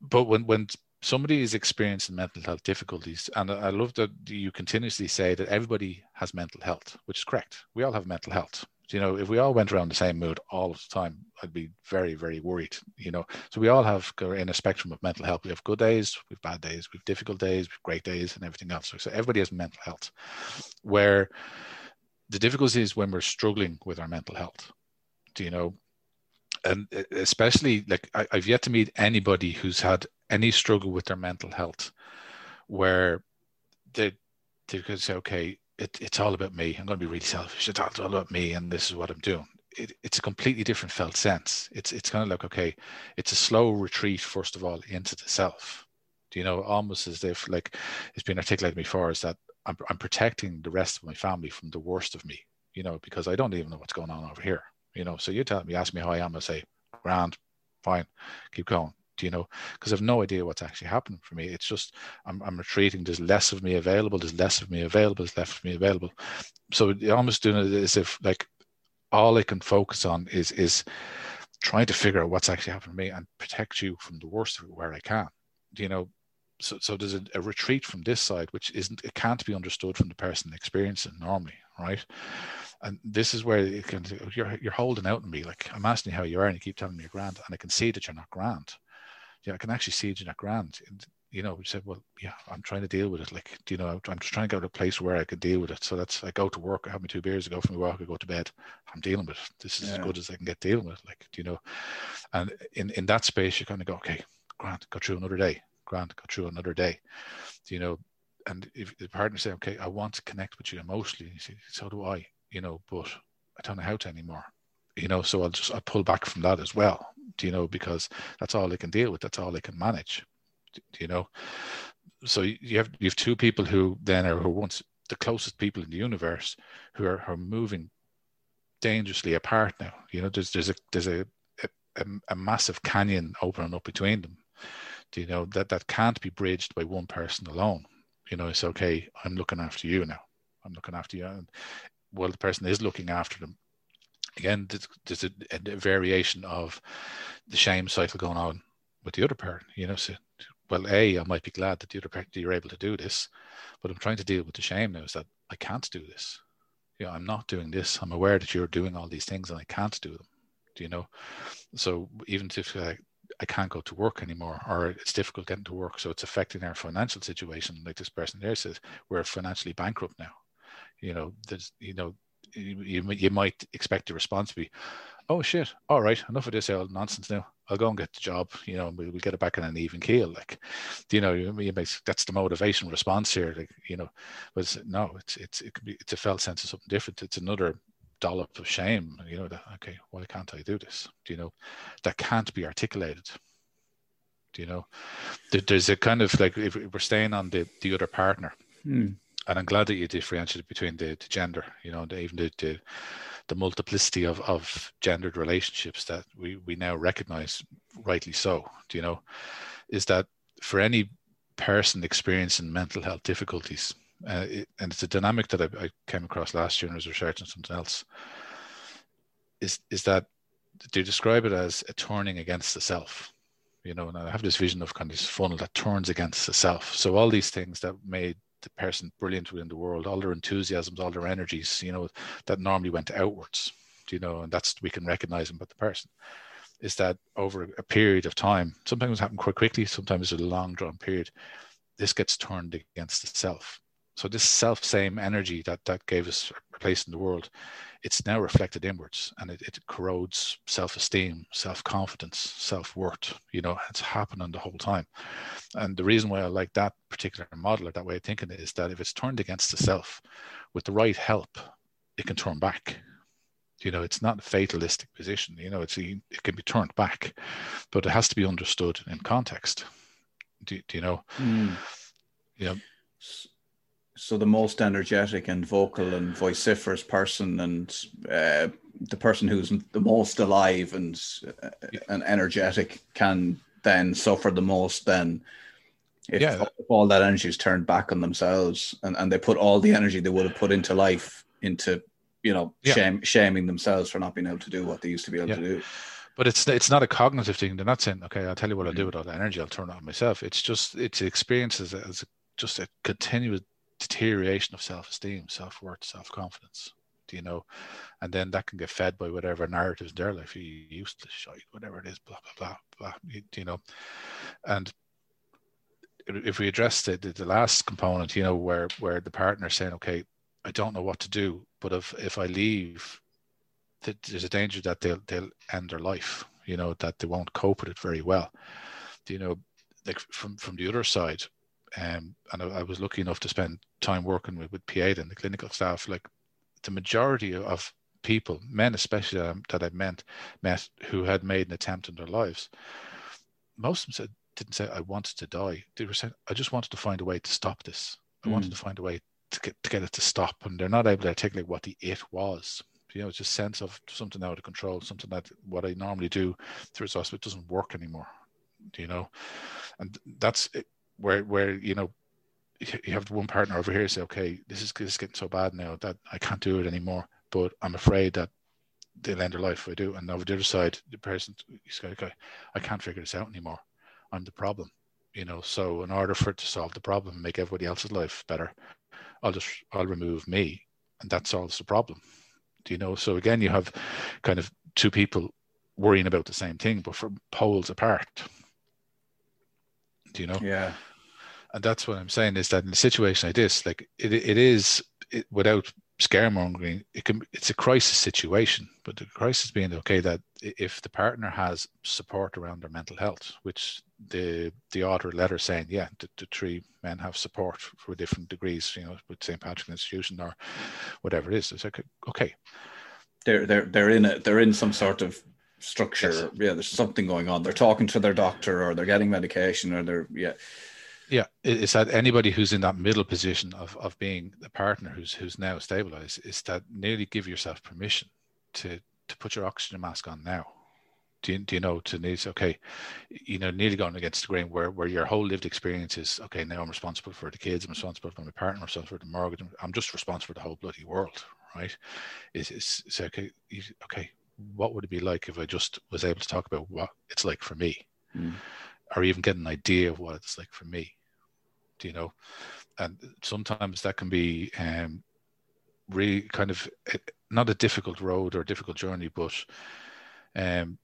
[SPEAKER 5] But when when somebody is experiencing mental health difficulties, and I love that you continuously say that everybody has mental health, which is correct. We all have mental health, you know, if we all went around the same mood all the time, I'd be very, very worried. You know, so we all have in a spectrum of mental health. We have good days, we have bad days, we have difficult days, we have great days, and everything else. So everybody has mental health. Where the difficulty is when we're struggling with our mental health. Do you know? And especially like I, I've yet to meet anybody who's had any struggle with their mental health, where they they could say, okay, it, it's all about me. I'm going to be really selfish. It's all, about me, and this is what I'm doing. It, it's a completely different felt sense. It's it's kind of like okay, it's a slow retreat first of all into the self. Do you know, almost as if like it's been articulated before, is that I'm I'm protecting the rest of my family from the worst of me. You know, because I don't even know what's going on over here. You know, so you tell me, ask me how I am, I say, grand, fine, keep going you know, because I've no idea what's actually happening for me. It's just I'm, I'm retreating. There's less of me available. There's less of me available. There's less of me available. So almost doing it as if like all I can focus on is is trying to figure out what's actually happening to me and protect you from the worst of where I can. You know, so so there's a, a retreat from this side, which isn't it can't be understood from the person experiencing normally, right? And this is where it can oh, you're you're holding out on me. Like I'm asking you how you are, and you keep telling me you're grand, and I can see that you're not grand. Yeah, I can actually see you're not grand. And, you know, we said, well, yeah, I'm trying to deal with it. Like, you know, I'm just trying to go to a place where I can deal with it. So that's, I go to work, I have my two beers, I go for my walk, I go to bed. I'm dealing with it. This is yeah. as good as I can get dealing with it. Like, you know, and in, in that space, you kind of go, okay, Grant, go through another day. Grant, go through another day. You know, and if the partner say, okay, I want to connect with you emotionally, you say, so do I, you know, but I don't know how to anymore. You know, so I'll just I pull back from that as well. Do you know, because that's all they can deal with, that's all they can manage do you know? So you have you have two people who then are who once the closest people in the universe who are, are moving dangerously apart now you know? There's there's a there's a, a, a massive canyon opening up between them Do you know? That that can't be bridged by one person alone you know? It's okay i'm looking after you now i'm looking after you and well the person is looking after them again there's a, a variation of the shame cycle going on with the other parent you know so well, A, I might be glad that the other party you're able to do this, but I'm trying to deal with the shame now is that I can't do this. You know, I'm not doing this. I'm aware that you're doing all these things and I can't do them. Do you know? So even if I, I can't go to work anymore or it's difficult getting to work, so it's affecting our financial situation, like this person there says, we're financially bankrupt now. You know, there's, you know, you, you might expect the response to be, oh shit, all right, enough of this old nonsense now. I'll go and get the job, you know, we'll, we'll get it back on an even keel. Like, you know, you, you that's the motivation response here. Like, you know, was no, it's it's it could be it's a felt sense of something different. It's another dollop of shame. You know, that okay, why can't I do this? Do you know, that can't be articulated. Do you know, there's a kind of like if we're staying on the the other partner.
[SPEAKER 4] Hmm.
[SPEAKER 5] And I'm glad that you differentiated between the, the gender, you know, the, even the, the the multiplicity of, of gendered relationships that we, we now recognize, rightly so, do you know, is that for any person experiencing mental health difficulties, uh, it, and it's a dynamic that I, I, came across last year I was researching something else, is, is that they describe it as a turning against the self. You know, and I have this vision of kind of this funnel that turns against the self. So all these things that made the person brilliant within the world, all their enthusiasms, all their energies, you know, that normally went outwards, you know, and that's we can recognize them but the person. Is that over a period of time, sometimes it happen quite quickly, sometimes it's a long drawn period, this gets turned against the self. So this self same energy that that gave us a place in the world, it's now reflected inwards and it, it corrodes self-esteem, self-confidence, self-worth. You know, it's happening the whole time. And the reason why I like that particular model or that way of thinking is that if it's turned against the self, with the right help, it can turn back. You know, it's not a fatalistic position. You know, it's it can be turned back, but it has to be understood in context. Do, do you know?
[SPEAKER 4] Mm.
[SPEAKER 5] Know,
[SPEAKER 4] so the most energetic and vocal and vociferous person and uh, the person who's the most alive and uh, and energetic can then suffer the most then if, yeah. if all that energy is turned back on themselves and, and they put all the energy they would have put into life into you know yeah. shame, shaming themselves for not being able to do what they used to be able to do
[SPEAKER 5] but it's it's not a cognitive thing they're not saying okay i'll tell you what i'll do mm. with all the energy i'll turn it on myself it's just it's experiences as just a continuous deterioration of self-esteem, self-worth, self-confidence. Do you know? And then that can get fed by whatever narratives in their life. You useless shite, whatever it is, blah blah blah blah. You, you know, and if we address the, the, the last component, you know, where where the partner saying, okay, I don't know what to do, but if if I leave, there's a danger that they'll they'll end their life. You know, that they won't cope with it very well. Do you know, like from from the other side, um, and I, I, was lucky enough to spend time working with, with Pieta and the clinical staff. Like the majority of people, men especially um, that I met, met who had made an attempt in their lives, most of them said, didn't say I wanted to die. They were saying I just wanted to find a way to stop this. I mm. wanted to find a way to get to get it to stop, and they're not able to articulate what the it was. You know, it's just sense of something out of control, something that what I normally do through hospital doesn't work anymore. You know, and that's where where you know you have one partner over here say, okay, this is, this is getting so bad now that I can't do it anymore. But I'm afraid that they'll end their life if I do. And over the other side, the person he's like, okay, I can't figure this out anymore. I'm the problem, you know. So in order for it to solve the problem and make everybody else's life better, I'll just I'll remove me, and that solves the problem. Do you know? So again, you have kind of two people worrying about the same thing, but from poles apart. Do you know?
[SPEAKER 4] Yeah.
[SPEAKER 5] And that's what I'm saying is that in a situation like this, like it, it is it, without scaremongering, it can it's a crisis situation. But the crisis being okay that if the partner has support around their mental health, which the the author letter saying, yeah, the, the three men have support for different degrees, you know, with St. Patrick's Institution or whatever it is. It's like okay.
[SPEAKER 4] They're they're they're in it. They're in some sort of structure. Yes. Yeah, there's something going on. They're talking to their doctor or they're getting medication or they're yeah.
[SPEAKER 5] Yeah, it's that anybody who's in that middle position of, of being the partner who's who's now stabilized is that nearly give yourself permission to to put your oxygen mask on now. Do you, do you know to need okay, you know, nearly going against the grain where where your whole lived experience is okay. Now I'm responsible for the kids. I'm responsible for my partner. I'm responsible for the mortgage. I'm just responsible for the whole bloody world, right? Is is okay? Okay, what would it be like if I just was able to talk about what it's like for me, mm. or even get an idea of what it's like for me? Do you know? And sometimes that can be um, really kind of eh, not a difficult road or a difficult journey, but um,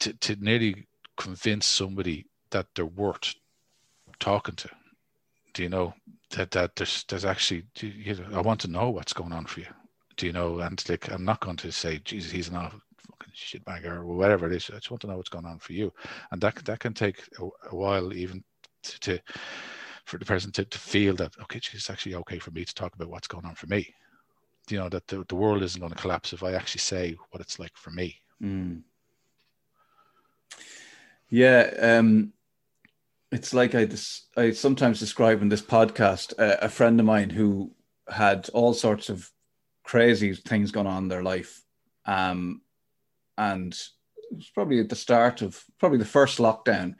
[SPEAKER 5] to to nearly convince somebody that they're worth talking to. Do you know that that there's there's actually you know, I want to know what's going on for you do you know? And like, I'm not going to say, Jesus, he's an awful fucking shitbagger or whatever it is. I just want to know what's going on for you, and that that can take a, a while, even to, to, for the person to, to feel that okay, it's actually okay for me to talk about what's going on for me. You know that the, the world isn't going to collapse if I actually say what it's like for me.
[SPEAKER 4] Mm. Yeah, um, it's like I dis- I sometimes describe in this podcast uh, a friend of mine who had all sorts of crazy things going on in their life. Um, and it was probably at the start of probably the first lockdown.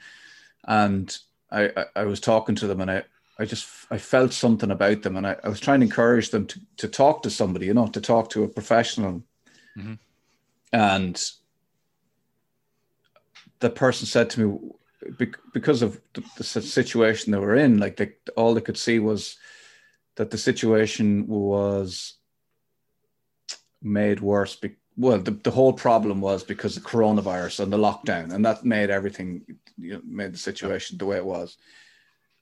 [SPEAKER 4] And I, I, I was talking to them and I, I just I felt something about them and I, I was trying to encourage them to, to talk to somebody, you know, to talk to a professional. Mm-hmm. And the person said to me, because of the, the situation they were in, like they, all they could see was that the situation was made worse. Be- well, the, the whole problem was because of coronavirus and the lockdown, and that made everything, you know, made the situation the way it was.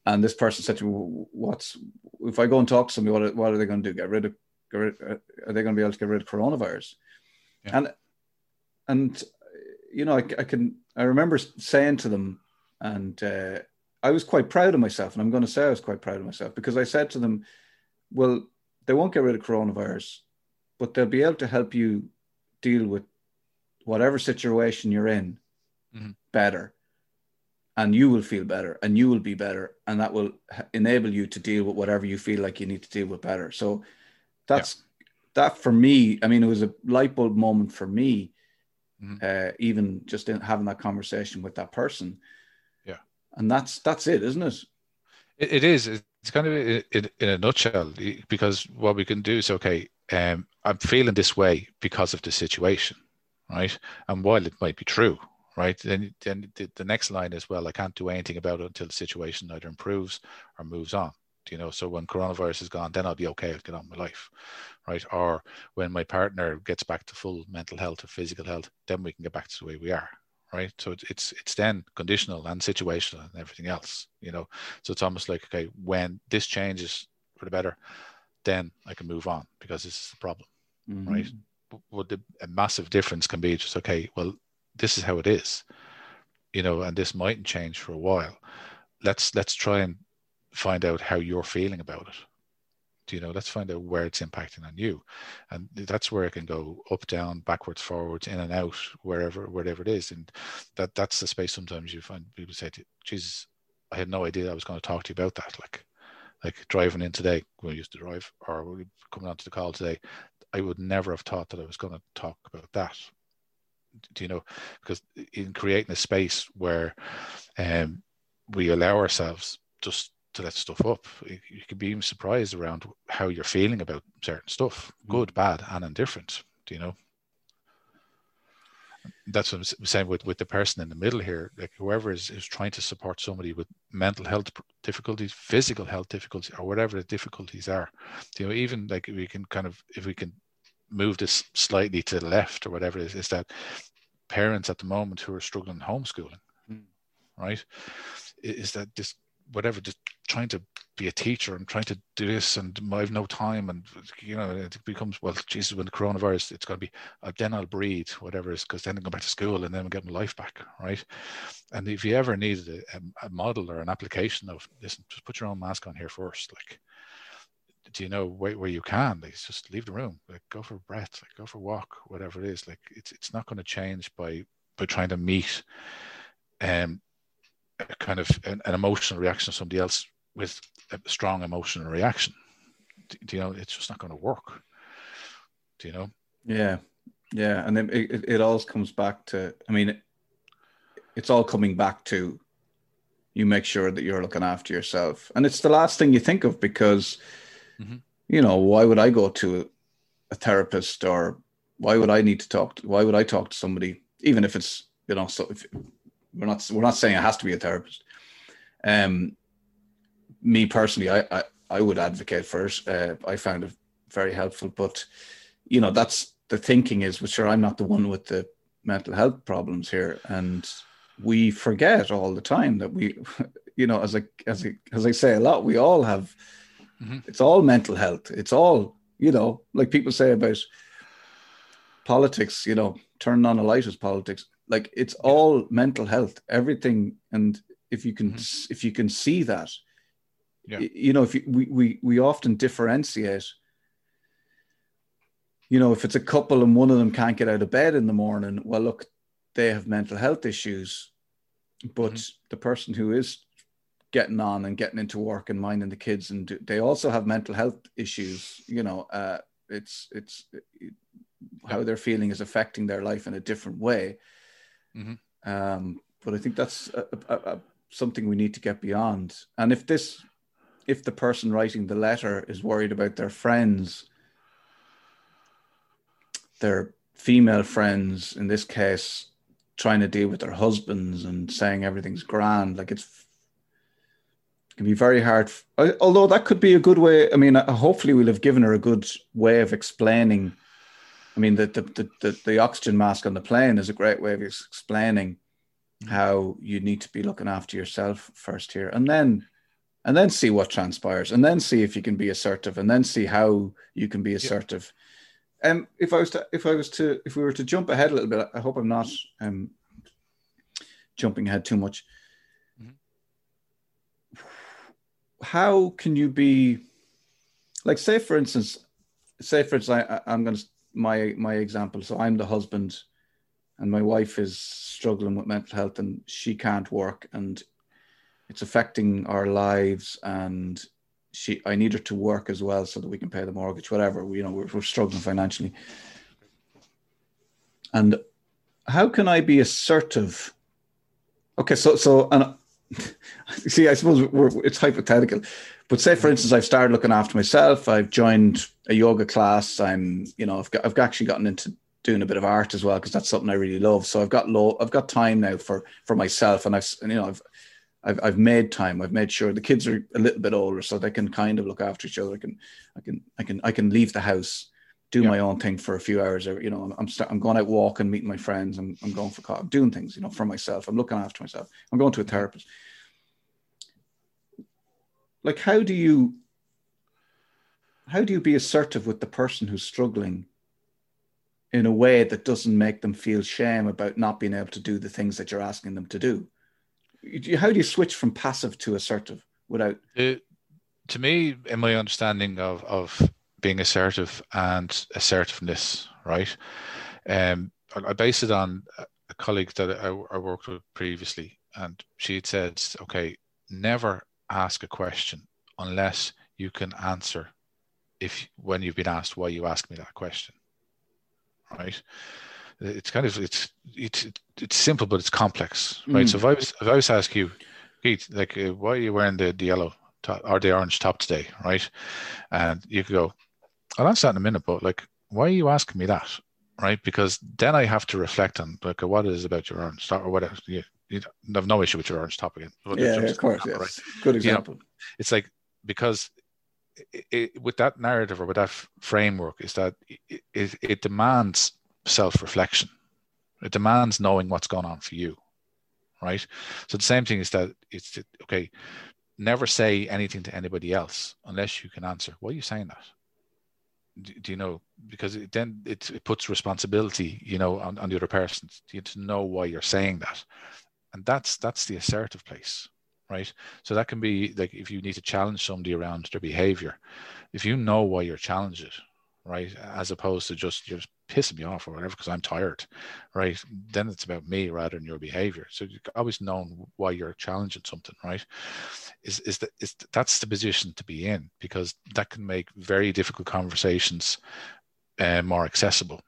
[SPEAKER 4] And this person said to me, "What's if I go and talk to somebody? What are, what are they going to do? Get rid of? Get rid, uh, are they going to be able to get rid of coronavirus?" Yeah. And and you know, I, I can I remember saying to them, and uh, I was quite proud of myself, and I'm going to say I was quite proud of myself because I said to them, "Well, they won't get rid of coronavirus but they'll be able to help you deal with whatever situation you're in mm-hmm. better and you will feel better and you will be better and that will enable you to deal with whatever you feel like you need to deal with better so that's yeah. that for me i mean it was a light bulb moment for me mm-hmm. uh, even just in having that conversation with that person
[SPEAKER 5] yeah
[SPEAKER 4] and that's that's it isn't it
[SPEAKER 5] it, it is it's kind of in, in a nutshell because what we can do is okay um, I'm feeling this way because of the situation, right? And while it might be true, right, then then the, the next line is well, I can't do anything about it until the situation either improves or moves on. You know, so when coronavirus is gone, then I'll be okay. I'll get on with my life, right? Or when my partner gets back to full mental health or physical health, then we can get back to the way we are, right? So it's it's then conditional and situational and everything else, you know. So it's almost like okay, when this changes for the better, then I can move on because this is the problem, mm-hmm. right? What the a massive difference can be just okay. Well, this is how it is, you know, and this mightn't change for a while. Let's let's try and find out how you're feeling about it. Do you know? Let's find out where it's impacting on you, and that's where it can go up, down, backwards, forwards, in and out, wherever wherever it is, and that that's the space. Sometimes you find people say, "Jesus, I had no idea I was going to talk to you about that." Like, like driving in today when we used to drive or coming onto the call today i would never have thought that i was going to talk about that. Do you know? Because in creating a space where um, we allow ourselves just to let stuff up you, you can be even surprised around how you're feeling about certain stuff mm. good bad and indifferent do you know that's what I'm saying with, with the person in the middle here, like whoever is, is trying to support somebody with mental health difficulties, physical health difficulties, or whatever the difficulties are. You know, even like we can kind of, if we can move this slightly to the left or whatever it is, is that parents at the moment who are struggling homeschooling, mm. right? Is that just whatever, just trying to be a teacher and trying to do this and I have no time and you know it becomes well Jesus when the coronavirus it's going to be uh, then I'll breathe whatever is because then I go back to school and then I'm getting life back right? And if you ever needed a, a, model or an application of listen just put your own mask on here first like do you know where, where you can? Like just leave the room like go for a breath like go for a walk whatever it is like it's it's not going to change by by trying to meet um kind of an, an emotional reaction of somebody else with a strong emotional reaction. Do, you know, it's just not going to work. Do you know?
[SPEAKER 4] Yeah, yeah, and then it, it, it all comes back to. I mean, it's all coming back to you make sure that you're looking after yourself, and it's the last thing you think of because, mm-hmm. you know, why would I go to a therapist or why would I need to talk? To, why would I talk to somebody, even if it's you know, so if we're not we're not saying it has to be a therapist. Um, me personally, I, I, I would advocate for it. Uh, I found it very helpful, but you know, that's the thinking is, well, sure, I'm not the one with the mental health problems here, and we forget all the time that we, you know, as I as I, as I say a lot, we all have. Mm-hmm. It's all mental health. It's all you know, like people say about politics. You know, turning on a light is politics. Like it's all mental health. Everything, and if you can mm-hmm. if you can see that yeah. You know, if you, we, we, we often differentiate, you know, if it's a couple and one of them can't get out of bed in the morning, well, look, they have mental health issues. But mm-hmm. the person who is getting on and getting into work and minding the kids and do, they also have mental health issues you know uh, it's it's it, how they're feeling is affecting their life in a different way mm-hmm. um, but i think that's a, a, a, something we need to get beyond and if this if the person writing the letter is worried about their friends, their female friends, in this case, trying to deal with their husbands and saying everything's grand, like it's it can be very hard. Although that could be a good way. I mean, uh, hopefully we'll have given her a good way of explaining. I mean, the the the, the, the oxygen mask on the plane is a great way of explaining how you need to be looking after yourself first here, and then and then see what transpires and then see if you can be assertive and then see how you can be assertive yeah. um if i was to if i was to if we were to jump ahead a little bit i hope i'm not um jumping ahead too much mm-hmm. how can you be like say for instance say for instance I, i'm going to my my example. So i'm the husband and my wife is struggling with mental health and she can't work and it's affecting our lives and she i need her to work as well so that we can pay the mortgage whatever we, you know we're, we're struggling financially. And how can i be assertive? Okay so so and see i suppose it's hypothetical but say for instance i've started looking after myself i've joined a yoga class i'm you know i've, got, I've actually gotten into doing a bit of art as well because that's something i really love so i've got low i've got time now for for myself and i've you know i've I've, I've made time. I've made sure the kids are a little bit older, so they can kind of look after each other. I can, I can, I can, I can leave the house, do yeah. my own thing for a few hours. or You know, I'm, I'm, st- I'm going out walking, meeting my friends. I'm, I'm going for coffee, I'm doing things, you know, for myself. I'm looking after myself. I'm going to a mm-hmm. therapist. Like, how do you, how do you be assertive with the person who's struggling in a way that doesn't make them feel shame about not being able to do the things that you're asking them to do? how do you switch from passive to assertive without?
[SPEAKER 5] to me, in my understanding of of being assertive and assertiveness, right? Um, I, I base it on a colleague that I, I worked with previously, and she had said, "Okay, never ask a question unless you can answer if when you've been asked why you ask me that question right it's kind of it's it's it's simple but it's complex right mm. so if i was if i was to ask you Keith, like uh, why are you wearing the, the yellow top or the orange top today right and you could go i'll answer that in a minute but like why are you asking me that right? Because then I have to reflect on like what it is about your own start or whatever. You, you have no issue with your orange topic.
[SPEAKER 4] Yeah, of course. Yes. Right? Good example.
[SPEAKER 5] You know, it's like because it, it, with that narrative or with that framework is that it, it demands self-reflection. It demands knowing what's going on for you, right? So the same thing is that it's okay. Never say anything to anybody else unless you can answer. Why are you saying that? Do, do you know? Because it, then it, it puts responsibility, you know, on, on the other person. You to know why you're saying that, and that's that's the assertive place right so that can be like if you need to challenge somebody around their behavior if you know why you're challenged it right? As opposed to just you're just pissing me off or whatever because i'm tired right? Then it's about me rather than your behavior. So you always know why you're challenging something right? Is is that is that's the position to be in because that can make very difficult conversations uh, more accessible.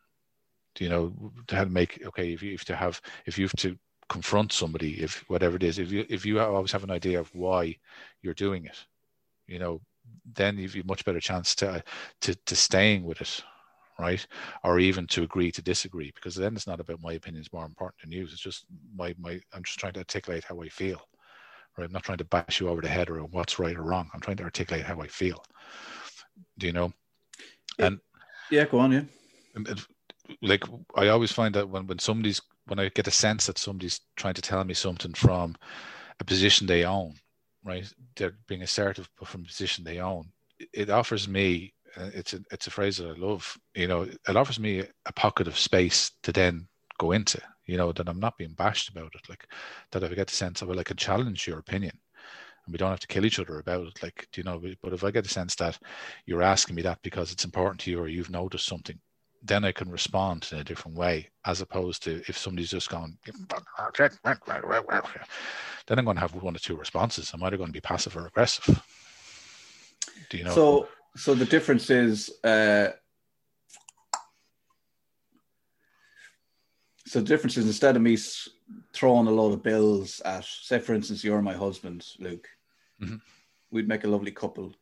[SPEAKER 5] You know to make okay if you have to have if you have to confront somebody if whatever it is if you if you always have an idea of why you're doing it you know then you've a much better chance to to to staying with it right? Or even to agree to disagree because then it's not about my opinion is more important than yours. It's just my my i'm just trying to articulate how i feel right? I'm not trying to bash you over the head or what's right or wrong. I'm trying to articulate how i feel. Do you know? And
[SPEAKER 4] yeah go on yeah.
[SPEAKER 5] and, like i always find that when when somebody's when I get a sense that somebody's trying to tell me something from a position they own, right? They're being assertive from a position they own. It offers me, uh, it's a, it's a phrase that I love, you know, it offers me a pocket of space to then go into, you know, that I'm not being bashed about it. Like that I get the sense of, well, I can challenge your opinion and we don't have to kill each other about it. Like, do you know, but if I get the sense that you're asking me that because it's important to you or you've noticed something, then I can respond in a different way, as opposed to if somebody's just going, then I'm going to have one or two responses. I'm either going to be passive or aggressive. Do you know?
[SPEAKER 4] So, so the difference is, uh, so the difference is instead of me throwing a load of bills at, say, for instance, you're my husband, Luke, mm-hmm. we'd make a lovely couple.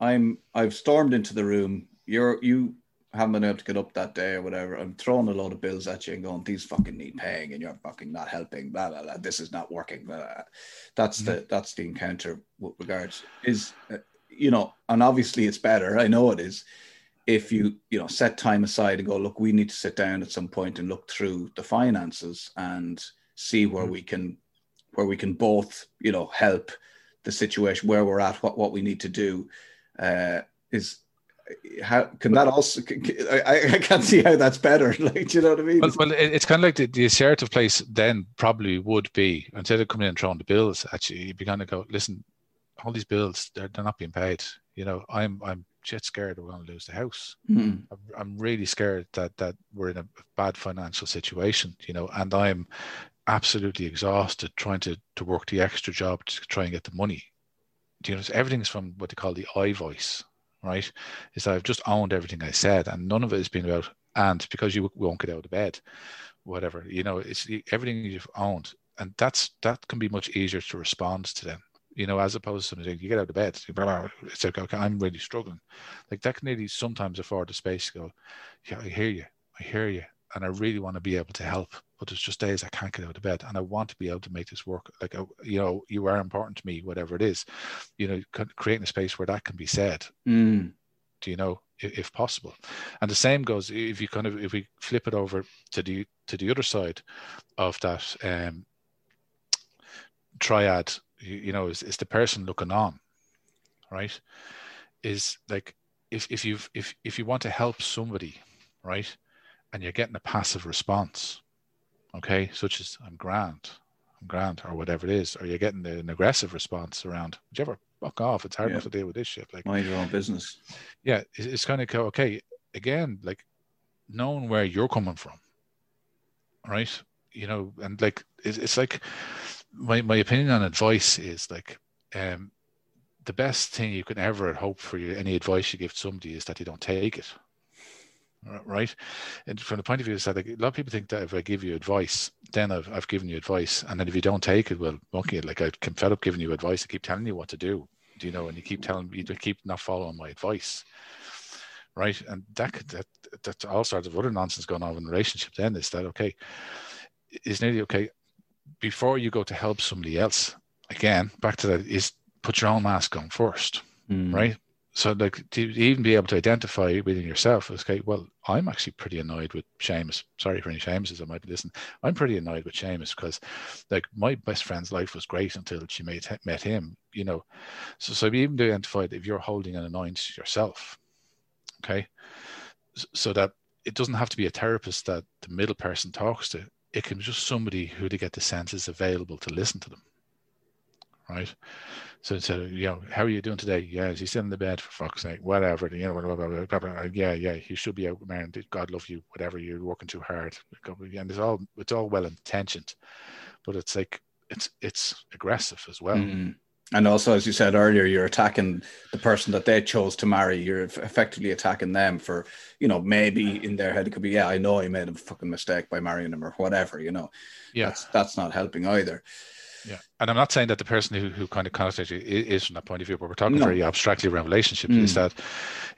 [SPEAKER 4] I'm, I've stormed into the room. You're, you haven't been able to get up that day or whatever, I'm throwing a load of bills at you and going, these fucking need paying and you're fucking not helping, blah, blah, blah. This is not working. Blah, blah. That's mm-hmm. the, that's the encounter with regards is, uh, you know, and obviously it's better. I know it is. If you, you know, set time aside and go, look, we need to sit down at some point and look through the finances and see where mm-hmm. we can, where we can both, you know, help the situation where we're at, what, what we need to do, uh, is how can that also I, I can't see how that's better like do you know what i mean?
[SPEAKER 5] Well, well it's kind of like the, the assertive place then probably would be instead of coming in and throwing the bills actually you'd be kind of go listen all these bills they're, they're not being paid. You know i'm i'm shit scared we're going to lose the house. Mm. I'm, really scared that that we're in a bad financial situation you know and i'm absolutely exhausted trying to to work the extra job to try and get the money. Do you know everything's from what they call the i voice right? Is that I've just owned everything I said, and none of it has been about and because you won't get out of bed, whatever. You know, it's everything you've owned, and that's that can be much easier to respond to them. You know, as opposed to something you get out of bed, it's like okay, I'm really struggling. Like that can really sometimes afford the space to go, yeah, I hear you, I hear you, and I really want to be able to help but there's just days I can't get out of bed and I want to be able to make this work. Like, you know, you are important to me, whatever it is, you know, creating a space where that can be said. Mm. Do you know, if, if, possible? And the same goes if you kind of, if we flip it over to the, to the other side of that um, triad, you, you know, is, is the person looking on, right? Is like, if, if you've, if, if you want to help somebody, right? And you're getting a passive response, okay, such as I'm grand, I'm grand, or whatever it is, or you're getting an aggressive response around, whichever, fuck off. It's hard yeah. enough to deal with this shit. Like,
[SPEAKER 4] mind your own business.
[SPEAKER 5] Yeah, it's, it's kind of okay. Again, like knowing where you're coming from, right? You know, and like it's, it's like my my opinion on advice is like, um, the best thing you can ever hope for you, any advice you give somebody is that they don't take it right? And from the point of view is that like, a lot of people think that if I give you advice, then I've, I've given you advice, and then if you don't take it, well, okay, like I can fed up giving you advice. I keep telling you what to do, do you know? And you keep telling me, you keep not following my advice, right? And that could, that that's all sorts of other nonsense going on in the relationship. Then is that okay? Is nearly okay before you go to help somebody else. Again, back to that is put your own mask on first,
[SPEAKER 4] Mm.
[SPEAKER 5] right? So like to even be able to identify within yourself, is okay, well, I'm actually pretty annoyed with Seamus. Sorry for any Seamuses that might be listening. I'm pretty annoyed with Seamus because like my best friend's life was great until she met, met him, you know. So so be even to identify if you're holding an annoyance yourself, okay, so that it doesn't have to be a therapist that the middle person talks to. It can be just somebody who they get the sense is available to listen to them, right? So instead of, you know, how are you doing today? Yeah, is he still in the bed for fuck's sake? Whatever, you know, blah, blah, blah, blah, blah. yeah, yeah, he should be out, man. God love you, whatever. You're working too hard, and it's all it's all well intentioned, but it's like it's it's aggressive as well.
[SPEAKER 4] Mm. And also, as you said earlier, you're attacking the person that they chose to marry. You're effectively attacking them for, you know, maybe in their head it could be, yeah, I know I made a fucking mistake by marrying him or whatever. You know,
[SPEAKER 5] Yeah,
[SPEAKER 4] that's that's not helping either.
[SPEAKER 5] Yeah. And I'm not saying that the person who, who kind of contacts you is from that point of view, but we're talking
[SPEAKER 4] No.
[SPEAKER 5] very abstractly around relationships.
[SPEAKER 4] Mm.
[SPEAKER 5] Is that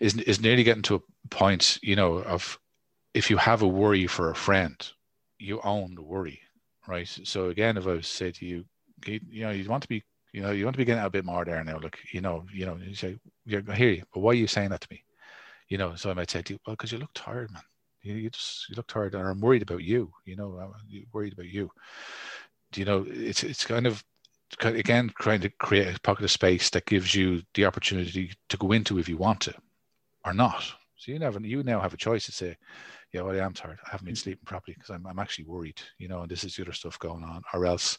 [SPEAKER 5] is is nearly getting to a point, you know, of if you have a worry for a friend, you own the worry, right? So again, if I was to say to you, you you know, you want to be, you know, you want to be getting out a bit more there now. Look, you know, you know, you say, yeah, I hear you, but why are you saying that to me? You know, so I might say to you, well, because you look tired, man. You, you just you look tired, and I'm worried about you. You know, I'm worried about you. You know? It's it's kind of again trying to create a pocket of space that gives you the opportunity to go into if you want to, or not. So you never you now have a choice to say, yeah, well, I am tired. I haven't been mm. sleeping properly because I'm, I'm actually worried, you know, and this is the other stuff going on. Or else,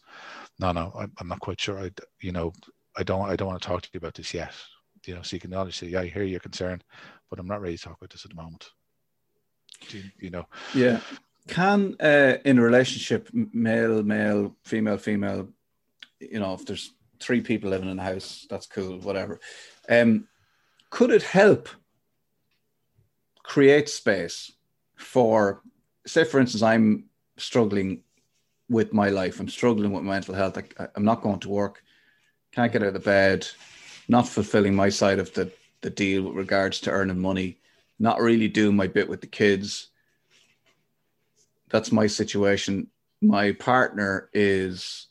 [SPEAKER 5] no, no, I'm, I'm not quite sure. I, you know, I don't, I don't want to talk to you about this yet. You know, so you can acknowledge, say, yeah, I hear your concern, but I'm not ready to talk about this at the moment. You, you know,
[SPEAKER 4] Yeah. Can uh, in a relationship, male, male, female, female, you know, if there's three people living in a house, that's cool, whatever. Um, could it help create space for, say, for instance, I'm struggling with my life, I'm struggling with mental health, I, I'm not going to work, can't get out of bed, not fulfilling my side of the, the deal with regards to earning money, not really doing my bit with the kids that's my situation. My partner is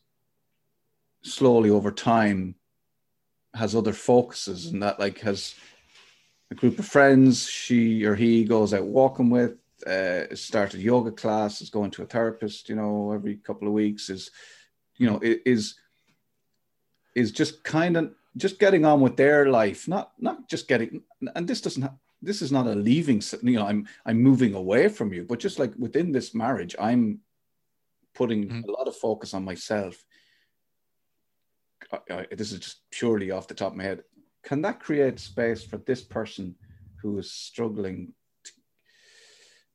[SPEAKER 4] slowly over time has other focuses and that like has a group of friends she or he goes out walking with uh started yoga class is going to a therapist you know every couple of weeks is you know is is just kind of just getting on with their life not not just getting and this doesn't this is not a leaving you know i'm i'm moving away from you but just like within this marriage i'm putting
[SPEAKER 5] Mhm.
[SPEAKER 4] a lot of focus on myself I, I, this is just purely off the top of my head can that create space for this person who is struggling to,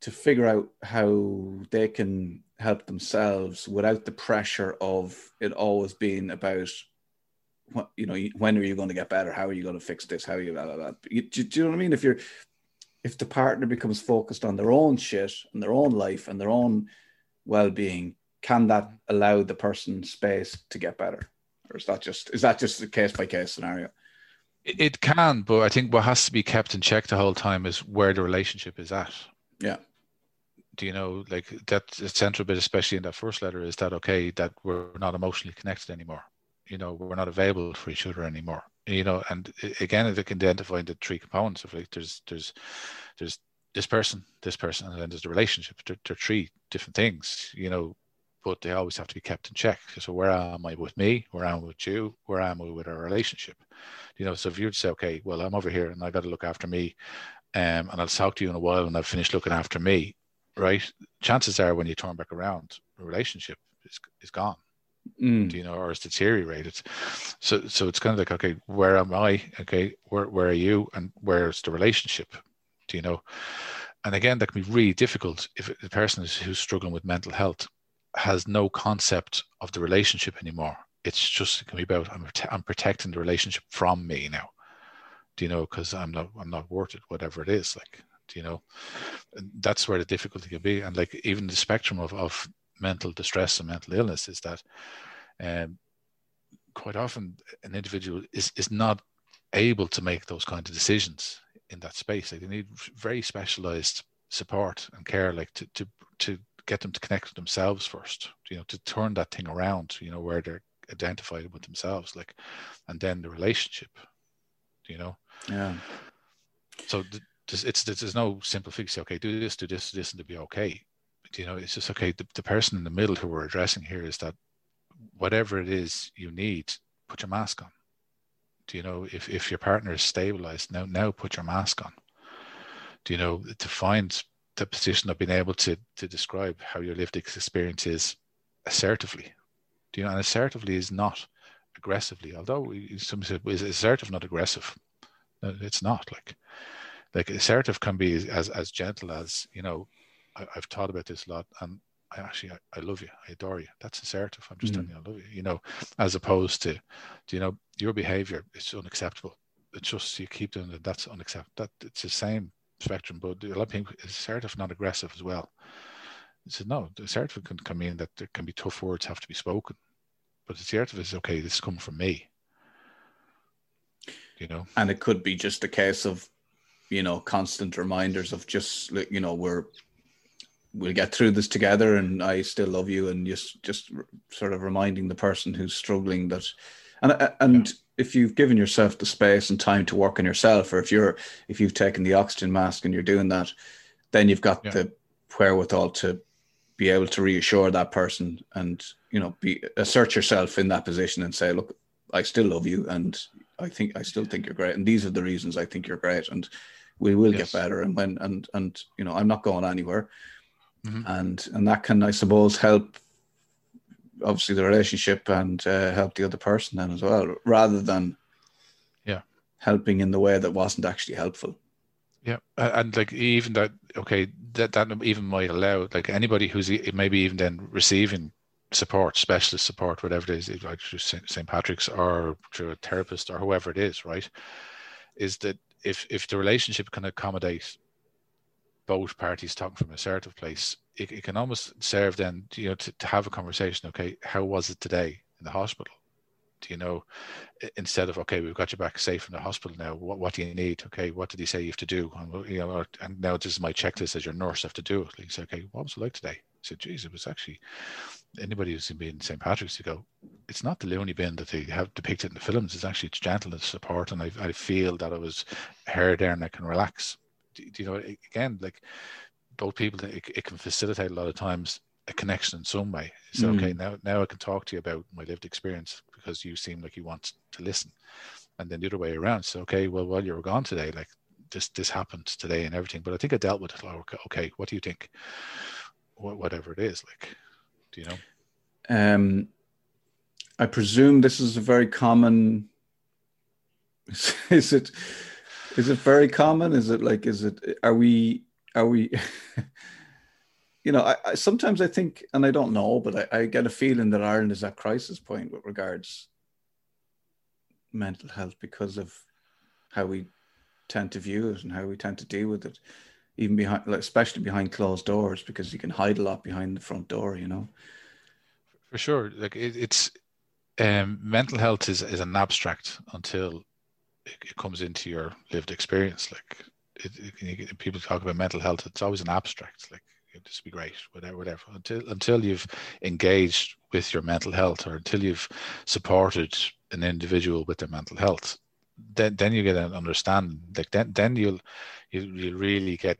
[SPEAKER 4] to figure out how they can help themselves without the pressure of it always being about what you know when are you going to get better? How are you going to fix this? How are you blah, blah, blah. You, do, do you know what i mean? If you're if the partner becomes focused on their own shit and their own life and their own well-being can that allow the person space to get better? Or is that just is that just a case by case scenario?
[SPEAKER 5] It, it can, but I think what has to be kept in check the whole time is where the relationship is at.
[SPEAKER 4] yeah.
[SPEAKER 5] Do you know like that central bit especially in that first letter is that okay that we're not emotionally connected anymore you know we're not available for each other anymore. You know and again they can identify the three components of like there's there's there's this person this person and then there's the relationship. They're, they're three different things you know but they always have to be kept in check. So where am i with me? Where am i with you? Where am i with our relationship? You know so if you would say okay well i'm over here and i got to look after me um, and i'll talk to you in a while when i've finished looking after me right? Chances are when you turn back around the relationship is, is gone
[SPEAKER 4] Mm.
[SPEAKER 5] do you know or it's deteriorated. So so it's kind of like okay where am i? Okay where, where are you? And where's the relationship? Do you know? And again that can be really difficult if the person is, who's struggling with mental health has no concept of the relationship anymore. It's just it can be about i'm, I'm protecting the relationship from me now. Do you know? Because i'm not i'm not worth it whatever it is like do you know? And that's where the difficulty can be. And like even the spectrum of, of mental distress and mental illness is that um, quite often an individual is, is not able to make those kind of decisions in that space. Like they need very specialized support and care, like to to to get them to connect with themselves first. You know, to turn that thing around. You know, where they're identified with themselves, like, and then the relationship. You know.
[SPEAKER 4] Yeah.
[SPEAKER 5] So th- it's there's no simple fix. Okay, do this, do this, do this, and to be okay. You know, it's just okay. The, the person in the middle who we're addressing here is that whatever it is you need, put your mask on. Do you know if, if your partner is stabilized now? Now put your mask on. Do you know to find the position of being able to to describe how your lived experience is assertively? Do you know? And assertively is not aggressively. Although some say is assertive, not aggressive. It's not like like assertive can be as as gentle as you know. I, have thought about this a lot, and I actually I, I, love you, I adore you. That's assertive. I'm just mm. telling you I love you. You know, as opposed to, do you know, your behavior is unacceptable. It's just you keep doing it. That's unacceptable. That it's the same spectrum, but a lot of people is assertive, not aggressive as well. He said, no, the assertive can, come in that there can be tough words have to be spoken, but the assertive is okay. This is coming from me. You know,
[SPEAKER 4] and it could be just a case of, you know, constant reminders of just you know we're we'll get through this together and I still love you and just just sort of reminding the person who's struggling that and uh, and yeah. if you've given yourself the space and time to work on yourself or if you're if you've taken the oxygen mask and you're doing that then you've got yeah. the wherewithal to be able to reassure that person and you know be assert yourself in that position and say look I still love you and I think I still think you're great and these are the reasons I think you're great and we will yes. get better and when and and you know I'm not going anywhere mm-hmm. and and that can, I suppose, help obviously the relationship and uh, help the other person then as well, rather than
[SPEAKER 5] yeah
[SPEAKER 4] helping in the way that wasn't actually helpful.
[SPEAKER 5] Yeah, and like even that, okay, that that even might allow like anybody who's maybe even then receiving support, specialist support, whatever it is, like through St. Patrick's or through a therapist or whoever it is, right? Is that if if the relationship can accommodate both parties talking from a assertive place, it, it can almost serve then, you know, to, to have a conversation. Okay, how was it today in the hospital? Do you know, instead of okay, we've got you back safe in the hospital now. What what do you need? Okay, what did he say you have to do? And you know, and now this is my checklist as your nurse. Have to do it. Like, okay, what was it like today? I said, geez, it was actually anybody who's been in St. Patrick's to go, it's not the loony bin that they have depicted in the films. It's actually it's gentleness, support, and I, I feel that I was heard there and I can relax you know again like both people it, it, can facilitate a lot of times a connection in some way. So mm. okay now now i can talk to you about my lived experience because you seem like you want to listen. And then the other way around so okay well while you were gone today like this this happened today and everything but i think i dealt with it okay what do you think? Whatever it is like do you know?
[SPEAKER 4] Um i presume this is a very common is it is it very common? Is it like, is it, are we, are we, you know, I, I, sometimes I think, and I don't know, but I, I get a feeling that Ireland is at crisis point with regards mental health because of how we tend to view it and how we tend to deal with it, even behind, like, especially behind closed doors, because you can hide a lot behind the front door, you know.
[SPEAKER 5] For sure, like it, it's um, mental health is is an abstract until it, it comes into your lived experience. Like it, it, people talk about mental health, it's always an abstract. Like would be great, whatever, whatever. Until until you've engaged with your mental health, or until you've supported an individual with their mental health, then then you get an understanding. Like then then you'll you you really get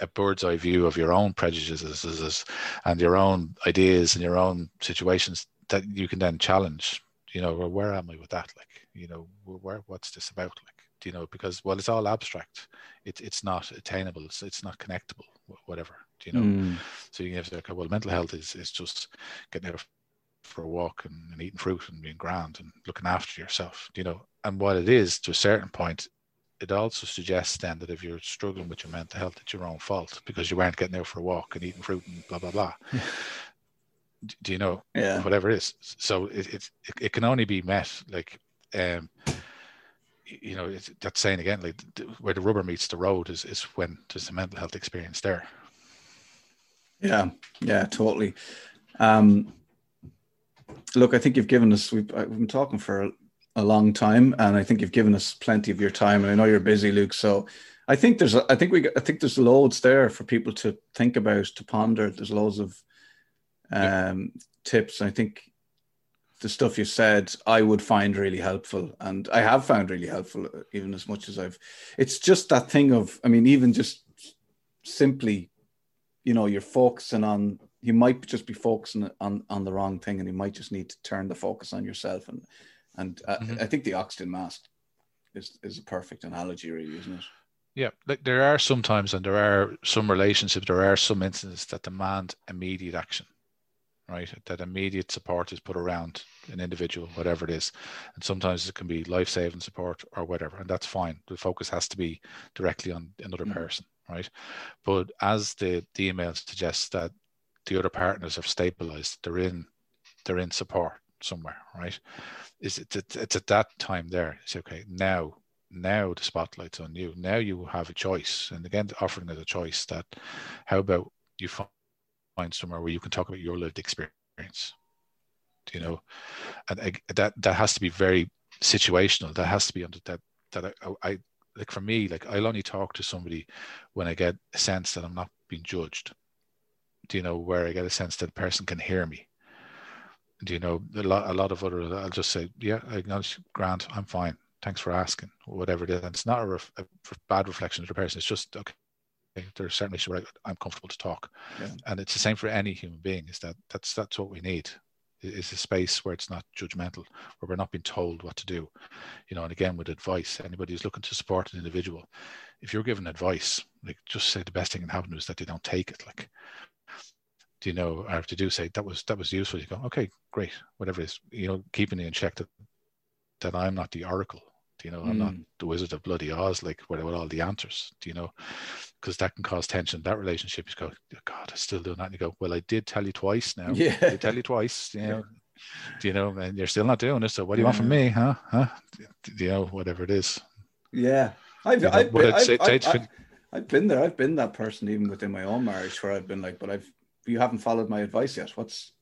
[SPEAKER 5] a bird's eye view of your own prejudices and your own ideas and your own situations that you can then challenge. You know, where am I with that? Like, you know where what's this about like do you know? Because well it's all abstract. It, it's not attainable. It's, it's not connectable whatever do you know? Mm. so you have to okay well mental health is, is just getting out for a walk and, and eating fruit and being grand and looking after yourself do you know? And what it is to a certain point it also suggests then that if you're struggling with your mental health it's your own fault because you weren't getting out for a walk and eating fruit and blah blah blah. Do you know?
[SPEAKER 4] Yeah.
[SPEAKER 5] Whatever it is. So it, it it can only be met like um, you know, that saying again, like where the rubber meets the road is, is when there's a mental health experience there.
[SPEAKER 4] Yeah, yeah, totally. Um, look, I think you've given us, we've, we've been talking for a, a, long time, and I think you've given us plenty of your time. And I know you're busy, Luke. So I I think there's I think we I think there's loads there for people to think about to ponder. There's loads of um, tips. I think the stuff you said I would find really helpful, and I have found really helpful, even as much as I've. It's just that thing of I mean, even just simply, you know, you're focusing on. You might just be focusing on on the wrong thing, and you might just need to turn the focus on yourself. And and uh, mm-hmm. I think the oxygen mask is is a perfect analogy, really, isn't it?
[SPEAKER 5] Yeah, like there are sometimes, and there are some relationships, there are some instances that demand immediate action, right? That immediate support is put around an individual, whatever it is, and sometimes it can be life-saving support or whatever, and that's fine. The focus has to be directly on another mm-hmm. person, right? But as the the email suggests that the other partners have stabilized, they're in, they're in support somewhere, right? Is it? It's at that time there. It's okay now now the spotlight's on you. Now you have a choice. And again, offering it a choice that how about you find somewhere where you can talk about your lived experience? You know, and that that has to be very situational. That has to be under that that I, I like for me, like I'll only talk to somebody when I get a sense that I'm not being judged. Do you know where I get a sense that the person can hear me? Do you know a lot? A lot of other, I'll just say, yeah, I acknowledge, Grant, I'm fine thanks for asking, whatever it is. And it's not a, ref, a bad reflection of the person. It's just okay. There's certainly sure I'm comfortable to talk, yeah. and it's the same for any human being. Is that that's that's what we need is a space where it's not judgmental, where we're not being told what to do. You know, and again with advice, anybody who's looking to support an individual, if you're given advice, like just say the best thing can happen is that they don't take it. Like, do you know, or if they do say that was that was useful, you go, okay, great, whatever it is, you know, keeping it in check that that I'm not the oracle Do you know, I'm mm. not the Wizard of Bloody Oz, like with, with all the answers. Do you know? Because that can cause tension. That relationship, you go, oh, God, I still doing that. And you go, Well, I did tell you twice now. Yeah. I tell you twice. You know, do you know? And you're still not doing it. So what do you yeah. want from me, huh? Huh? Do you know, whatever it is.
[SPEAKER 4] Yeah, I've, you know, I've, been, I've, I've, I've, I've been there. I've been that person even within my own marriage where I've been like, but I've you haven't followed my advice yet. What's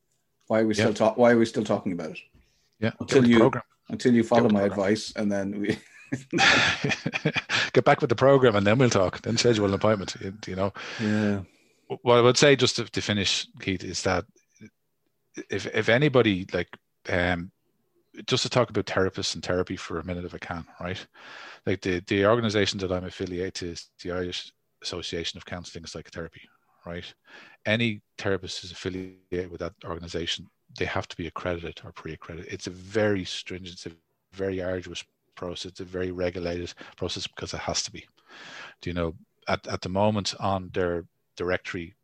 [SPEAKER 4] why are we yeah. still talk? Why are we still talking about it?
[SPEAKER 5] Yeah,
[SPEAKER 4] until you program until you follow my advice, and then we
[SPEAKER 5] get back with the program, and then we'll talk. Then schedule an appointment. You know.
[SPEAKER 4] Yeah.
[SPEAKER 5] What I would say, just to, to finish, Keith, is that if if anybody like um, just to talk about therapists and therapy for a minute if I can, right? Like the the organization that I'm affiliated to is the Irish Association of Counselling and Psychotherapy, right? Any therapist is affiliated with that organization they have to be accredited or pre-accredited. It's a very stringent, it's a very arduous process. It's a very regulated process because it has to be. Do you know at, at the moment on their directory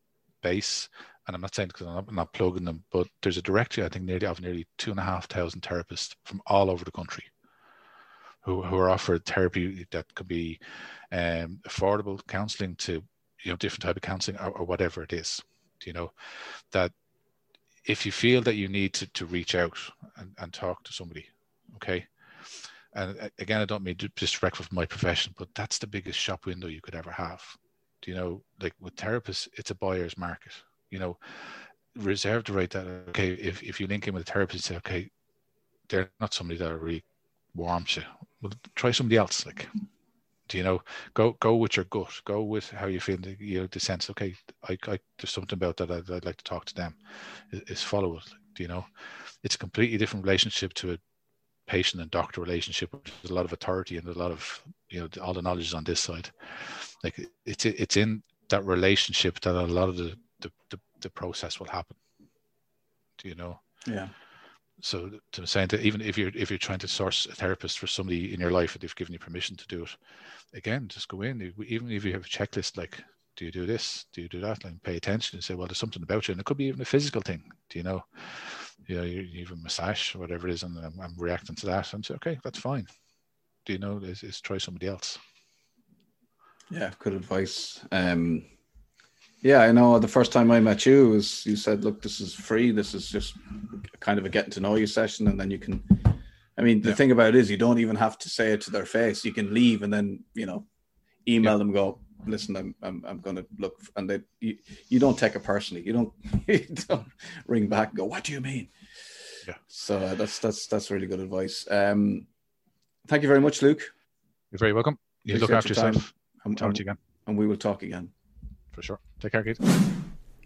[SPEAKER 5] base, and I'm not saying because I'm not, I'm not plugging them, but there's a directory I think nearly of nearly two and a half thousand therapists from all over the country who, who are offered therapy that could be um, affordable counselling to you know different type of counselling or, or whatever it is. Do you know that if you feel that you need to, to reach out and, and talk to somebody, okay. And uh, again, I don't mean disrespectful for my profession, but that's the biggest shop window you could ever have. Do you know, like with therapists, it's a buyer's market. You know, reserve the right that okay, if, if you link in with a therapist, say, okay, they're not somebody that really warms you. Well, try somebody else. Like, do you know go go with your gut go with how you feel you know the sense okay I, I there's something about that I'd, I'd like to talk to them is follow it do you know it's a completely different relationship to a patient and doctor relationship there's a lot of authority and a lot of you know all the knowledge is on this side. Like it's it's in that relationship that a lot of the the, the, the process will happen do you know?
[SPEAKER 4] Yeah.
[SPEAKER 5] So to saying that even if you're if you're trying to source a therapist for somebody in your life and they've given you permission to do it again just go in. Even if you have a checklist like do you do this? Do you do that? And pay attention and say well there's something about you. And it could be even a physical thing do you know you know you, you have a massage whatever it is and I'm, I'm, reacting to that and say okay that's fine do you know is, is try somebody else
[SPEAKER 4] yeah good advice um yeah, I know. The first time I met you was you said, "Look, this is free. This is just kind of a getting to know you session, and then you can." I mean, the yeah. thing about it is, you don't even have to say it to their face. You can leave and then you know, email yeah. them. Go, listen, I'm I'm, I'm going to look, and they you, you don't take it personally. You don't you don't ring back and go, "What do you mean?"
[SPEAKER 5] Yeah.
[SPEAKER 4] So uh, that's that's that's really good advice. Um, thank you very much, Luke.
[SPEAKER 5] You're very welcome. You look after yourself.
[SPEAKER 4] And,
[SPEAKER 5] Talk to you again.
[SPEAKER 4] And we will talk again.
[SPEAKER 5] For sure. Take care, Keith.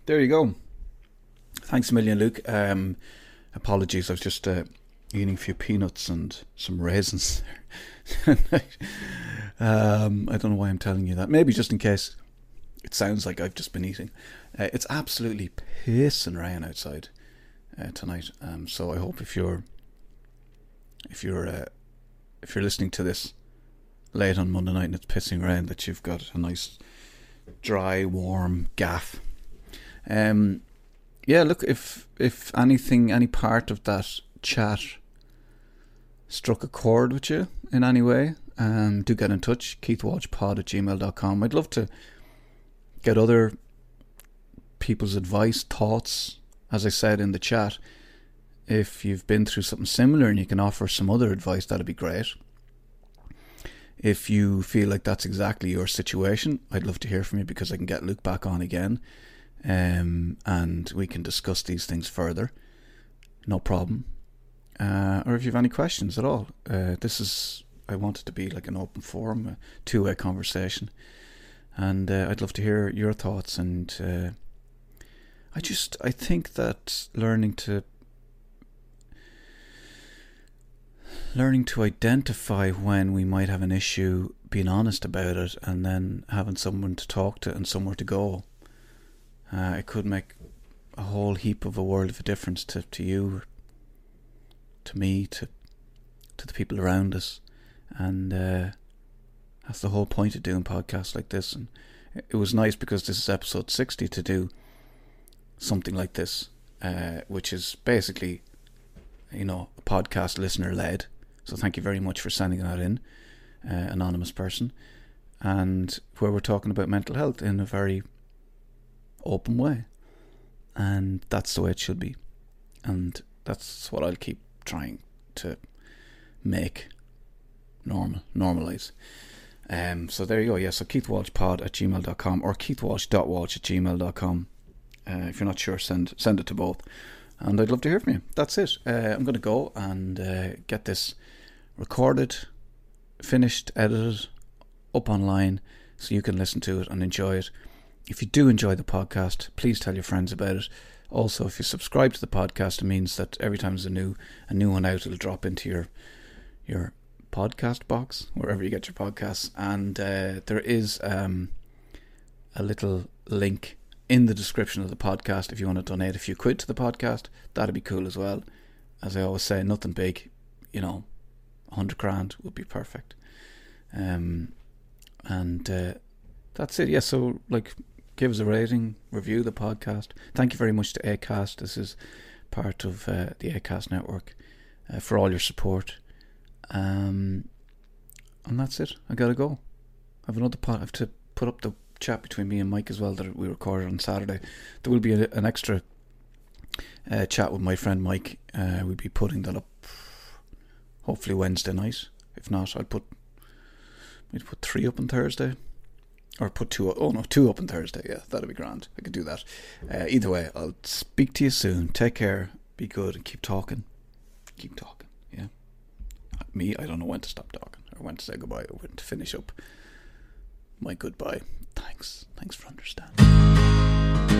[SPEAKER 4] There you go. Thanks a million, Luke. Um, apologies, I was just uh, eating a few peanuts and some raisins. um, I don't know why I'm telling you that. Maybe just in case it sounds like I've just been eating. Uh, it's absolutely pissing rain outside uh, tonight. Um, so I hope if you're if you're uh, if you're listening to this late on Monday night and it's pissing rain, that you've got a nice dry, warm gaff. Um, yeah, look if if anything, any part of that chat struck a chord with you in any way, um, do get in touch. KeithWalshPod at gmail.com. I'd love to get other people's advice, thoughts, as I said in the chat. If you've been through something similar and you can offer some other advice, that'd be great. If you feel like that's exactly your situation, I'd love to hear from you because I can get Luke back on again um, and we can discuss these things further. No problem. Uh, or if you have any questions at all, uh, this is I want it to be like an open forum, a two-way conversation, and uh, I'd love to hear your thoughts. And uh, I just I think that learning to learning to identify when we might have an issue, being honest about it, and then having someone to talk to and somewhere to go uh, it could make a whole heap of a world of a difference to, to you, to me, to to the people around us, and uh, that's the whole point of doing podcasts like this. And it was nice because this is episode sixty to do something like this, uh, which is basically, you know, a podcast listener led. So thank you very much for sending that in, uh, anonymous person, and where we're talking about mental health in a very open way. And that's the way it should be. And that's what I'll keep trying to make normal, normalize. Um, so there you go. Yeah, so keithwalshpod at gmail.com or keithwalsh.walsh at gmail.com. Uh, if you're not sure, send send it to both. And I'd love to hear from you. That's it. Uh, I'm going to go and uh, get this recorded, finished, edited, up online so you can listen to it and enjoy it. If you do enjoy the podcast, please tell your friends about it. Also, if you subscribe to the podcast, it means that every time there's a new a new one out, it'll drop into your your podcast box wherever you get your podcasts. And uh, there is um, a little link in the description of the podcast if you want to donate a few quid to the podcast. That'd be cool as well. As I always say, nothing big, you know, hundred grand would be perfect. Um, and uh, that's it. Yeah. So like give us a rating, review the podcast. Thank you very much to Acast. This is part of uh, the Acast network uh, for all your support. Um, and that's it. I gotta go. I have another pot. I have to put up the chat between me and Mike as well that we recorded on Saturday. There will be a, an extra uh, chat with my friend Mike. Uh, we'll be putting that up hopefully Wednesday night. If not, I'll put we'll put three up on Thursday or put two. Oh no, two up on Thursday. Yeah, that'd be grand. I could do that. Uh, either way, I'll speak to you soon. Take care. Be good and keep talking. Keep talking. Yeah. Me, I don't know when to stop talking or when to say goodbye or when to finish up my goodbye. Thanks. Thanks for understanding.